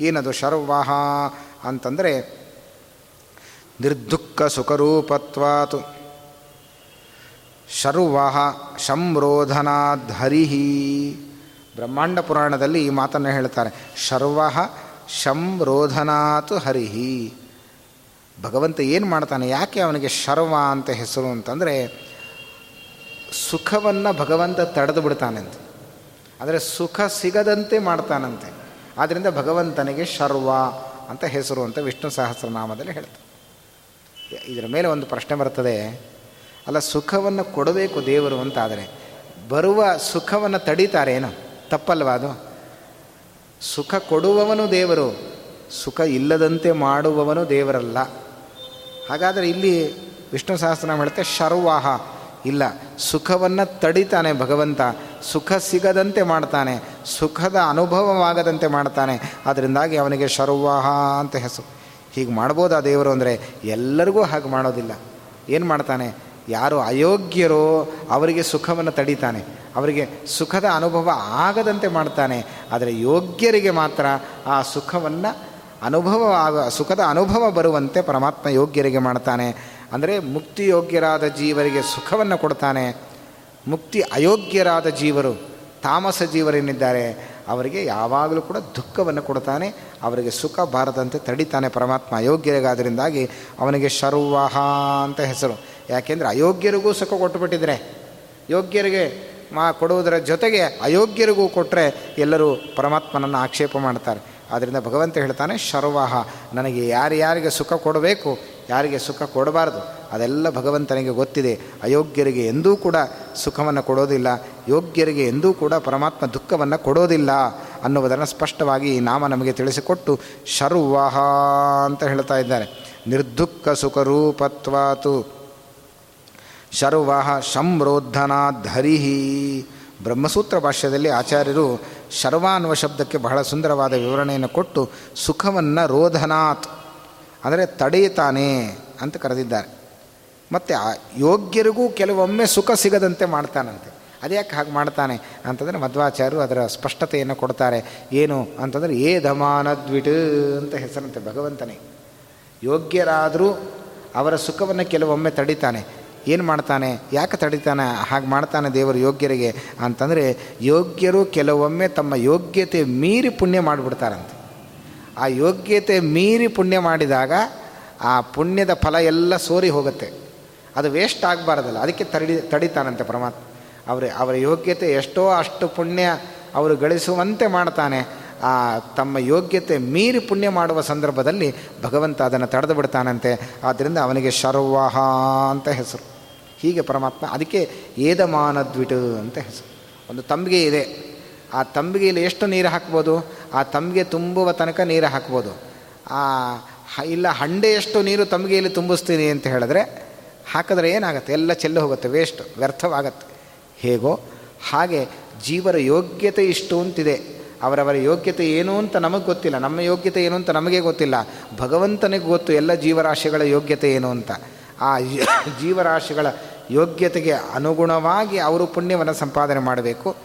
ಏನದು ಶರ್ವಾಹ ಅಂತಂದರೆ ನಿರ್ದುಃಖ ಸುಖರೂಪತ್ವಾತು. ಶರ್ವಾಹ ಶಂರೋಧನಾಧರಿಹಿ ಬ್ರಹ್ಮಾಂಡ ಪುರಾಣದಲ್ಲಿ ಈ ಮಾತನ್ನು ಹೇಳ್ತಾರೆ. ಶರ್ವ ಶಂರೋಧನಾತು ಹರಿಹಿ. ಭಗವಂತ ಏನು ಮಾಡ್ತಾನೆ? ಯಾಕೆ ಅವನಿಗೆ ಶರ್ವ ಅಂತ ಹೆಸರು ಅಂತಂದರೆ ಸುಖವನ್ನು ಭಗವಂತ ತಡೆದು ಬಿಡ್ತಾನಂತೆ. ಅಂದರೆ ಸುಖ ಸಿಗದಂತೆ ಮಾಡ್ತಾನಂತೆ. ಆದ್ದರಿಂದ ಭಗವಂತನಿಗೆ ಶರ್ವ ಅಂತ ಹೆಸರು ಅಂತ ವಿಷ್ಣು ಸಹಸ್ರನಾಮದಲ್ಲಿ ಹೇಳ್ತಾನೆ ಇದರ ಮೇಲೆ ಒಂದು ಪ್ರಶ್ನೆ ಬರ್ತದೆ. ಅಲ್ಲ, ಸುಖವನ್ನು ಕೊಡಬೇಕು ದೇವರು ಅಂತಾದರೆ, ಬರುವ ಸುಖವನ್ನು ತಡೀತಾರೆ ಏನು ತಪ್ಪಲ್ವಾ ಅದು? ಸುಖ ಕೊಡುವವನು ದೇವರು, ಸುಖ ಇಲ್ಲದಂತೆ ಮಾಡುವವನು ದೇವರಲ್ಲ. ಹಾಗಾದರೆ ಇಲ್ಲಿ ವಿಷ್ಣು ಸಹಸ್ರನಾಮ ಹೇಳುತ್ತೆ, ಶರ್ವಾಹ. ಇಲ್ಲ, ಸುಖವನ್ನು ತಡಿತಾನೆ ಭಗವಂತ, ಸುಖ ಸಿಗದಂತೆ ಮಾಡ್ತಾನೆ, ಸುಖದ ಅನುಭವವಾಗದಂತೆ ಮಾಡ್ತಾನೆ ಅದರಿಂದಾಗಿ ಅವನಿಗೆ ಶರ್ವಾಹ ಅಂತ ಹೆಸರು. ಹೀಗೆ ಮಾಡ್ಬೋದಾ ದೇವರು ಅಂದರೆ, ಎಲ್ಲರಿಗೂ ಹಾಗೆ ಮಾಡೋದಿಲ್ಲ. ಏನು ಮಾಡ್ತಾನೆ? ಯಾರು ಅಯೋಗ್ಯರೋ ಅವರಿಗೆ ಸುಖವನ್ನು ತಡಿತಾನೆ. ಅವರಿಗೆ ಸುಖದ ಅನುಭವ ಆಗದಂತೆ ಮಾಡ್ತಾನೆ. ಆದರೆ ಯೋಗ್ಯರಿಗೆ ಮಾತ್ರ ಆ ಸುಖವನ್ನು ಅನುಭವ ಆಗ, ಸುಖದ ಅನುಭವ ಬರುವಂತೆ ಪರಮಾತ್ಮ ಯೋಗ್ಯರಿಗೆ ಮಾಡ್ತಾನೆ. ಅಂದರೆ ಮುಕ್ತಿ ಯೋಗ್ಯರಾದ ಜೀವರಿಗೆ ಸುಖವನ್ನು ಕೊಡ್ತಾನೆ. ಮುಕ್ತಿ ಅಯೋಗ್ಯರಾದ ಜೀವರು ತಾಮಸ ಜೀವರೇನಿದ್ದಾರೆ, ಅವರಿಗೆ ಯಾವಾಗಲೂ ಕೂಡ ದುಃಖವನ್ನು ಕೊಡ್ತಾನೆ. ಅವರಿಗೆ ಸುಖ ಬಾರದಂತೆ ತಡಿತಾನೆ ಪರಮಾತ್ಮ ಅಯೋಗ್ಯರಿಗಾದ್ರಿಂದಾಗಿ ಅವನಿಗೆ ಶರ್ವಹ ಅಂತ ಹೆಸರು. ಯಾಕೆಂದರೆ ಅಯೋಗ್ಯರಿಗೂ ಸುಖ ಕೊಟ್ಟುಬಿಟ್ಟಿದ್ರೆ. ಯೋಗ್ಯರಿಗೆ ಮಾ ಕೊಡುವುದರ ಜೊತೆಗೆ ಅಯೋಗ್ಯರಿಗೂ ಕೊಟ್ಟರೆ ಎಲ್ಲರೂ ಪರಮಾತ್ಮನನ್ನು ಆಕ್ಷೇಪ ಮಾಡ್ತಾರೆ. ಆದ್ದರಿಂದ ಭಗವಂತ ಹೇಳ್ತಾನೆ, ಶರ್ವಾಹ, ನನಗೆ ಯಾರ್ಯಾರಿಗೆ ಸುಖ ಕೊಡಬೇಕು, ಯಾರಿಗೆ ಸುಖ ಕೊಡಬಾರ್ದು, ಅದೆಲ್ಲ ಭಗವಂತನಿಗೆ ಗೊತ್ತಿದೆ. ಅಯೋಗ್ಯರಿಗೆ ಎಂದೂ ಕೂಡ ಸುಖವನ್ನು ಕೊಡೋದಿಲ್ಲ, ಯೋಗ್ಯರಿಗೆ ಎಂದೂ ಕೂಡ ಪರಮಾತ್ಮ ದುಃಖವನ್ನು ಕೊಡೋದಿಲ್ಲ ಅನ್ನುವುದನ್ನು ಸ್ಪಷ್ಟವಾಗಿ ಈ ನಾಮ ನಮಗೆ ತಿಳಿಸಿಕೊಟ್ಟು ಶರ್ವಾಹ ಅಂತ ಹೇಳ್ತಾ ಇದ್ದಾರೆ. ನಿರ್ದುಃಖ ಸುಖರೂಪತ್ವಾತು. ಶರ್ವಾಹ ಶಂರೋಧನಾಧರಿಹಿ ಬ್ರಹ್ಮಸೂತ್ರ ಭಾಷ್ಯದಲ್ಲಿ ಆಚಾರ್ಯರು ಶರ್ವ ಅನ್ನುವ ಶಬ್ದಕ್ಕೆ ಬಹಳ ಸುಂದರವಾದ ವಿವರಣೆಯನ್ನು ಕೊಟ್ಟು ಸುಖವನ್ನು ರೋಧನಾತ್, ಅಂದರೆ ತಡೆಯುತ್ತಾನೆ ಅಂತ ಕರೆದಿದ್ದಾರೆ. ಮತ್ತು ಆ ಯೋಗ್ಯರಿಗೂ ಕೆಲವೊಮ್ಮೆ ಸುಖ ಸಿಗದಂತೆ ಮಾಡ್ತಾನಂತೆ. ಅದ್ಯಾಕೆ ಹಾಗೆ ಮಾಡ್ತಾನೆ ಅಂತಂದರೆ ಮಧ್ವಾಚಾರ್ಯರು ಅದರ ಸ್ಪಷ್ಟತೆಯನ್ನು ಕೊಡ್ತಾರೆ. ಏನು ಅಂತಂದರೆ, ಏ ಧಮಾನದ್ವಿಟ್ ಅಂತ ಹೆಸರಂತೆ ಭಗವಂತನೇ. ಯೋಗ್ಯರಾದರೂ ಅವರ ಸುಖವನ್ನು ಕೆಲವೊಮ್ಮೆ ತಡಿತಾನೆ. ಏನು ಮಾಡ್ತಾನೆ? ಯಾಕೆ ತಡಿತಾನೆ? ಹಾಗೆ ಮಾಡ್ತಾನೆ ದೇವರು ಯೋಗ್ಯರಿಗೆ ಅಂತಂದರೆ ಯೋಗ್ಯರು ಕೆಲವೊಮ್ಮೆ ತಮ್ಮ ಯೋಗ್ಯತೆ ಮೀರಿ ಪುಣ್ಯ ಮಾಡಿಬಿಡ್ತಾರಂತೆ. ಆ ಯೋಗ್ಯತೆ ಮೀರಿ ಪುಣ್ಯ ಮಾಡಿದಾಗ ಆ ಪುಣ್ಯದ ಫಲ ಎಲ್ಲ ಸೋರಿ ಹೋಗುತ್ತೆ. ಅದು ವೇಸ್ಟ್ ಆಗಬಾರ್ದಲ್ಲ. ಅದಕ್ಕೆ ತಡಿ, ತಡಿತಾನಂತೆ ಪರಮಾತ್ಮ. ಅವರ ಅವರ ಯೋಗ್ಯತೆ ಎಷ್ಟೋ ಅಷ್ಟು ಪುಣ್ಯ ಅವರು ಗಳಿಸುವಂತೆ ಮಾಡ್ತಾನೆ. ಆ ತಮ್ಮ ಯೋಗ್ಯತೆ ಮೀರಿ ಪುಣ್ಯ ಮಾಡುವ ಸಂದರ್ಭದಲ್ಲಿ ಭಗವಂತ ಅದನ್ನು ತಡೆದು ಬಿಡ್ತಾನಂತೆ. ಆದ್ದರಿಂದ ಅವನಿಗೆ ಶರ್ವಹ ಅಂತ ಹೆಸರು. ಹೀಗೆ ಪರಮಾತ್ಮ ಅದಕ್ಕೆ ಏದಮಾನದ್ವಿಟು ಅಂತ ಹೆಸರು. ಒಂದು ತಂಬಿಗೆ ಇದೆ. ಆ ತಂಬಿಗೆಯಲ್ಲಿ ಎಷ್ಟು ನೀರು ಹಾಕ್ಬೋದು? ಆ ತಂಬಿಗೆ ತುಂಬುವ ತನಕ ನೀರು ಹಾಕ್ಬೋದು. ಆ ಇಲ್ಲ ಹಂಡೆಯಷ್ಟು ನೀರು ತಂಬಿಗೆಯಲ್ಲಿ ತುಂಬಿಸ್ತೀನಿ ಅಂತ ಹೇಳಿದ್ರೆ ಹಾಕಿದ್ರೆ ಏನಾಗುತ್ತೆ? ಎಲ್ಲ ಚೆಲ್ಲು ಹೋಗುತ್ತೆ ವೇಸ್ಟ್ ವ್ಯರ್ಥವಾಗತ್ತೆ. ಹೇಗೋ? ಹಾಗೆ ಜೀವರ ಯೋಗ್ಯತೆ ಇಷ್ಟು ಅಂತಿದೆ. ಅವರವರ ಯೋಗ್ಯತೆ ಏನು ಅಂತ ನಮಗೆ ಗೊತ್ತಿಲ್ಲ. ನಮ್ಮ ಯೋಗ್ಯತೆ ಏನು ಅಂತ ನಮಗೆ ಗೊತ್ತಿಲ್ಲ. ಭಗವಂತನಿಗೆ ಗೊತ್ತು ಎಲ್ಲ ಜೀವರಾಶಿಗಳ ಯೋಗ್ಯತೆ ಏನು ಅಂತ. ಆ ಜೀವರಾಶಿಗಳ ಯೋಗ್ಯತೆಗೆ ಅನುಗುಣವಾಗಿ ಅವರು ಪುಣ್ಯವನ್ನು ಸಂಪಾದನೆ ಮಾಡಬೇಕು.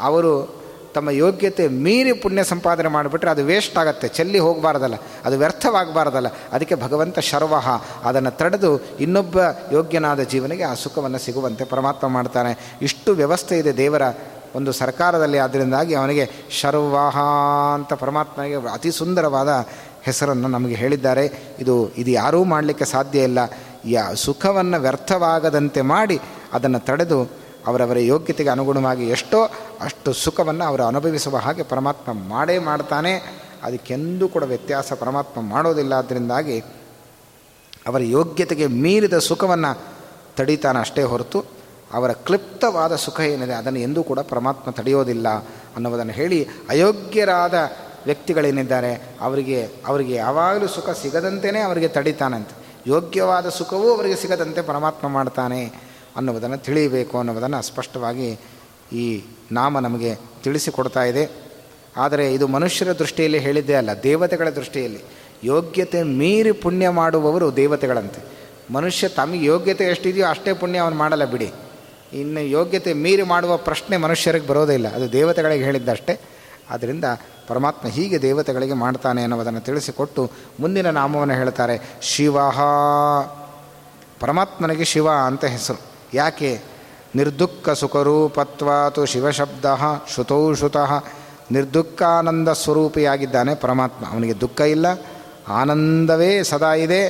ಅವರು ತಮ್ಮ ಯೋಗ್ಯತೆ ಮೀರಿ ಪುಣ್ಯ ಸಂಪಾದನೆ ಮಾಡಿಬಿಟ್ರೆ ಅದು ವೇಸ್ಟ್ ಆಗುತ್ತೆ. ಚೆಲ್ಲಿ ಹೋಗಬಾರ್ದಲ್ಲ, ಅದು ವ್ಯರ್ಥವಾಗಬಾರ್ದಲ್ಲ. ಅದಕ್ಕೆ ಭಗವಂತ ಶರ್ವಹ. ಅದನ್ನು ತಡೆದು ಇನ್ನೊಬ್ಬ ಯೋಗ್ಯನಾದ ಜೀವನಿಗೆ ಆ ಸುಖವನ್ನು ಸಿಗುವಂತೆ ಪರಮಾತ್ಮ ಮಾಡ್ತಾನೆ. ಇಷ್ಟು ವ್ಯವಸ್ಥೆ ಇದೆ ದೇವರ ಒಂದು ಸರ್ಕಾರದಲ್ಲಿ. ಆದ್ದರಿಂದಾಗಿ ಅವನಿಗೆ ಶರ್ವಹ ಅಂತ ಪರಮಾತ್ಮನಿಗೆ ಅತಿ ಸುಂದರವಾದ ಹೆಸರನ್ನು ನಮಗೆ ಹೇಳಿದ್ದಾರೆ. ಇದು ಇದು ಯಾರೂ ಮಾಡಲಿಕ್ಕೆ ಸಾಧ್ಯ ಇಲ್ಲ. ಯಾ ಸುಖವನ್ನು ವ್ಯರ್ಥವಾಗದಂತೆ ಮಾಡಿ ಅದನ್ನು ತಡೆದು ಅವರವರ ಯೋಗ್ಯತೆಗೆ ಅನುಗುಣವಾಗಿ ಎಷ್ಟೋ ಅಷ್ಟು ಸುಖವನ್ನು ಅವರು ಅನುಭವಿಸುವ ಹಾಗೆ ಪರಮಾತ್ಮ ಮಾಡೇ ಮಾಡ್ತಾನೆ. ಅದಕ್ಕೆಂದೂ ಕೂಡ ವ್ಯತ್ಯಾಸ ಪರಮಾತ್ಮ ಮಾಡೋದಿಲ್ಲ. ಅದರಿಂದಾಗಿ ಅವರ ಯೋಗ್ಯತೆಗೆ ಮೀರಿದ ಸುಖವನ್ನು ತಡೀತಾನೆ ಅಷ್ಟೇ ಹೊರತು ಅವರ ಕ್ಲಿಪ್ತವಾದ ಸುಖ ಏನಿದೆ ಅದನ್ನು ಎಂದೂ ಕೂಡ ಪರಮಾತ್ಮ ತಡೆಯೋದಿಲ್ಲ ಅನ್ನೋದನ್ನು ಹೇಳಿ ಅಯೋಗ್ಯರಾದ ವ್ಯಕ್ತಿಗಳೇನಿದ್ದಾರೆ, ಅವರಿಗೆ ಅವರಿಗೆ ಯಾವಾಗಲೂ ಸುಖ ಸಿಗದಂತೆಯೇ ಅವರಿಗೆ ತಡಿತಾನಂತೆ ಯೋಗ್ಯವಾದ ಸುಖವೂ ಅವರಿಗೆ ಸಿಗದಂತೆ ಪರಮಾತ್ಮ ಮಾಡ್ತಾನೆ ಅನ್ನುವುದನ್ನು ತಿಳಿಯಬೇಕು ಅನ್ನುವುದನ್ನು ಸ್ಪಷ್ಟವಾಗಿ ಈ ನಾಮ ನಮಗೆ ತಿಳಿಸಿಕೊಡ್ತಾ ಇದೆ. ಆದರೆ ಇದು ಮನುಷ್ಯರ ದೃಷ್ಟಿಯಲ್ಲಿ ಹೇಳಿದ್ದೇ ಅಲ್ಲ, ದೇವತೆಗಳ ದೃಷ್ಟಿಯಲ್ಲಿ. ಯೋಗ್ಯತೆ ಮೀರಿ ಪುಣ್ಯ ಮಾಡುವವರು ದೇವತೆಗಳಂತೆ. ಮನುಷ್ಯ ತಮಗೆ ಯೋಗ್ಯತೆ ಎಷ್ಟಿದೆಯೋ ಅಷ್ಟೇ ಪುಣ್ಯ ಅವನು ಮಾಡಲ್ಲ ಬಿಡಿ. ಇನ್ನು ಯೋಗ್ಯತೆ ಮೀರಿ ಮಾಡುವ ಪ್ರಶ್ನೆ ಮನುಷ್ಯರಿಗೆ ಬರೋದೇ ಇಲ್ಲ. ಅದು ದೇವತೆಗಳಿಗೆ ಹೇಳಿದ್ದಷ್ಟೇ. ಆದ್ದರಿಂದ ಪರಮಾತ್ಮ ಹೀಗೆ ದೇವತೆಗಳಿಗೆ ಮಾಡ್ತಾನೆ ಅನ್ನೋದನ್ನು ತಿಳಿಸಿಕೊಟ್ಟು ಮುಂದಿನ ನಾಮವನ್ನು ಹೇಳ್ತಾರೆ, ಶಿವ. ಪರಮಾತ್ಮನಿಗೆ ಶಿವ ಅಂತ ಹೆಸರು. ಯಾಕೆ? ನಿರ್ದುಃಖ ಸುಖರೂಪತ್ವಾತು ಶಿವಶಬ್ದ ಶುತೌ ಶುತಃ ನಿರ್ದುಃಖಾನಂದ ಸ್ವರೂಪಿಯಾಗಿದ್ದಾನೆ ಪರಮಾತ್ಮ. ಅವನಿಗೆ ದುಃಖ ಇಲ್ಲ, ಆನಂದವೇ ಸದಾ ಇದೆ.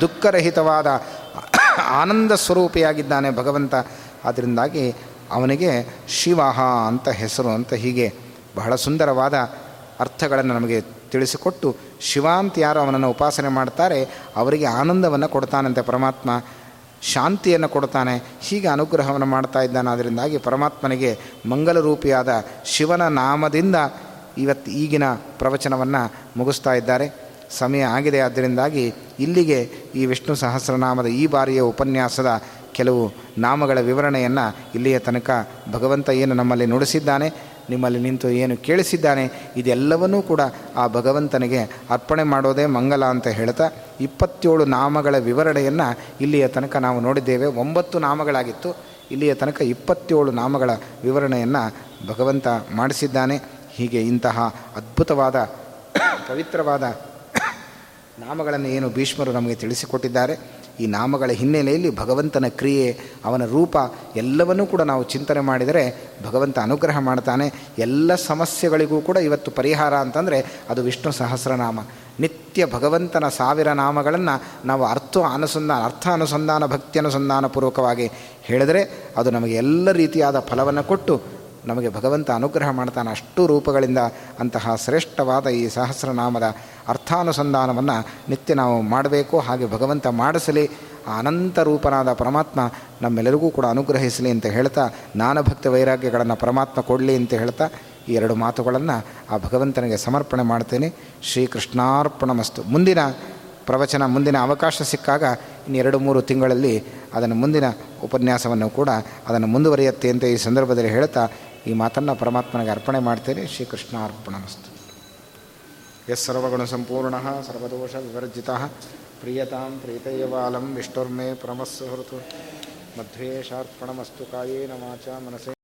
ದುಃಖರಹಿತವಾದ ಆನಂದ ಸ್ವರೂಪಿಯಾಗಿದ್ದಾನೆ ಭಗವಂತ. ಅದರಿಂದಾಗಿ ಅವನಿಗೆ ಶಿವ ಅಂತ ಹೆಸರು ಅಂತ ಹೀಗೆ ಬಹಳ ಸುಂದರವಾದ ಅರ್ಥಗಳನ್ನು ನಮಗೆ ತಿಳಿಸಿಕೊಟ್ಟು ಶಿವಾಂತ ಯಾರು ಅವನನ್ನು ಉಪಾಸನೆ ಮಾಡ್ತಾರೆ, ಅವರಿಗೆ ಆನಂದವನ್ನು ಕೊಡ್ತಾನಂತೆ, ಪರಮಾತ್ಮ ಶಾಂತಿಯನ್ನು ಕೊಡ್ತಾನೆ, ಹೀಗೆ ಅನುಗ್ರಹವನ್ನು ಮಾಡ್ತಾ ಇದ್ದಾನೆ. ಅದರಿಂದಾಗಿ ಪರಮಾತ್ಮನಿಗೆ ಮಂಗಲರೂಪಿಯಾದ ಶಿವನ ನಾಮದಿಂದ ಇವತ್ತು ಈಗಿನ ಪ್ರವಚನವನ್ನು ಮುಗಿಸ್ತಾ ಇದ್ದಾರೆ. ಸಮಯ ಆಗಿದೆ ಆದ್ದರಿಂದಾಗಿ ಇಲ್ಲಿಗೆ ಈ ವಿಷ್ಣು ಸಹಸ್ರನಾಮದ ಈ ಬಾರಿಯ ಉಪನ್ಯಾಸದ ಕೆಲವು ನಾಮಗಳ ವಿವರಣೆಯನ್ನು ಇಲ್ಲಿಯ ತನಕ ಭಗವಂತ ಏನು ನಮ್ಮಲ್ಲಿ ನುಡಿಸಿದ್ದಾನೆ. ನಿಮ್ಮಲ್ಲಿ ನಿಂತು ಏನು ಕೇಳಿಸಿದ್ದಾನೆ ಇದೆಲ್ಲವನ್ನೂ ಕೂಡ ಆ ಭಗವಂತನಿಗೆ ಅರ್ಪಣೆ ಮಾಡೋದೇ ಮಂಗಲ ಅಂತ ಹೇಳ್ತಾ ಇಪ್ಪತ್ತೇಳು ನಾಮಗಳ ವಿವರಣೆಯನ್ನು ಇಲ್ಲಿಯ ತನಕ ನಾವು ನೋಡಿದ್ದೇವೆ. ಒಂಬತ್ತು ನಾಮಗಳಾಗಿತ್ತು. ಇಲ್ಲಿಯ ತನಕ ಇಪ್ಪತ್ತೇಳು ನಾಮಗಳ ವಿವರಣೆಯನ್ನು ಭಗವಂತ ಮಾಡಿಸಿದ್ದಾನೆ. ಹೀಗೆ ಇಂತಹ ಅದ್ಭುತವಾದ, ಪವಿತ್ರವಾದ ನಾಮಗಳನ್ನು ಏನು ಭೀಷ್ಮರು ನಮಗೆ ತಿಳಿಸಿಕೊಟ್ಟಿದ್ದಾರೆ. ಈ ನಾಮಗಳ ಹಿನ್ನೆಲೆಯಲ್ಲಿ ಭಗವಂತನ ಕ್ರಿಯೆ, ಅವನ ರೂಪ, ಎಲ್ಲವನ್ನೂ ಕೂಡ ನಾವು ಚಿಂತನೆ ಮಾಡಿದರೆ ಭಗವಂತ ಅನುಗ್ರಹ ಮಾಡ್ತಾನೆ. ಎಲ್ಲ ಸಮಸ್ಯೆಗಳಿಗೂ ಕೂಡ ಇವತ್ತು ಪರಿಹಾರ ಅಂತಂದರೆ ಅದು ವಿಷ್ಣು ಸಹಸ್ರನಾಮ. ನಿತ್ಯ ಭಗವಂತನ ಸಾವಿರ ನಾಮಗಳನ್ನು ನಾವು ಅರ್ಥ ಅನುಸಂಧಾನ ಅರ್ಥ ಅನುಸಂಧಾನ ಭಕ್ತಿ ಅನುಸಂಧಾನ ಪೂರ್ವಕವಾಗಿ ಹೇಳಿದರೆ ಅದು ನಮಗೆ ಎಲ್ಲ ರೀತಿಯಾದ ಫಲವನ್ನು ಕೊಟ್ಟು ನಮಗೆ ಭಗವಂತ ಅನುಗ್ರಹ ಮಾಡ್ತಾನೆ ಅಷ್ಟು ರೂಪಗಳಿಂದ ಅಂತಹ ಶ್ರೇಷ್ಠವಾದ ಈ ಸಹಸ್ರನಾಮದ ಅರ್ಥಾನುಸಂಧಾನವನ್ನು ನಿತ್ಯ ನಾವು ಮಾಡಬೇಕು, ಹಾಗೆ ಭಗವಂತ ಮಾಡಿಸಲಿ ಅನಂತ ರೂಪನಾದ ಪರಮಾತ್ಮ ನಮ್ಮೆಲ್ಲರಿಗೂ ಕೂಡ ಅನುಗ್ರಹಿಸಲಿ ಅಂತ ಹೇಳ್ತಾ ಭಕ್ತ ವೈರಾಗ್ಯಗಳನ್ನು ಪರಮಾತ್ಮ ಕೊಡಲಿ ಅಂತ ಹೇಳ್ತಾ, ಈ ಎರಡು ಮಾತುಗಳನ್ನು ಆ ಭಗವಂತನಿಗೆ ಸಮರ್ಪಣೆ ಮಾಡ್ತೇನೆ. ಶ್ರೀಕೃಷ್ಣಾರ್ಪಣ ಮಸ್ತು ಮುಂದಿನ ಪ್ರವಚನ, ಮುಂದಿನ ಅವಕಾಶ ಸಿಕ್ಕಾಗ ಇನ್ನೆರಡು ಮೂರು ತಿಂಗಳಲ್ಲಿ ಅದನ್ನು ಮುಂದಿನ ಉಪನ್ಯಾಸವನ್ನು ಕೂಡ ಅದನ್ನು ಮುಂದುವರಿಯುತ್ತೆ ಅಂತ ಈ ಸಂದರ್ಭದಲ್ಲಿ ಹೇಳ್ತಾ ಈ ಮಾತನ್ನು ಪರಮಾತ್ಮನಿಗೆ ಅರ್ಪಣೆ ಮಾಡ್ತೇನೆ. ಶ್ರೀಕೃಷ್ಣ ಅರ್ಪಣಮಸ್ತು ಎಸ್ ಸರ್ವಗುಣ ಸಂಪೂರ್ಣ, ಸರ್ವದೋಷ ವಿವರ್ಜಿತ, ಪ್ರಿಯತಾಂ ಪ್ರೀತಯವಾಲಂ ವಿಷ್ಣುರ್ಮೇ ಪರಮಸ್ಸು ಹೊರತು ಮಧ್ವೇಶಾರ್ಪಣಮಸ್ತು ಕಾಯೇನ ವಾಚ ಮನಸೆ.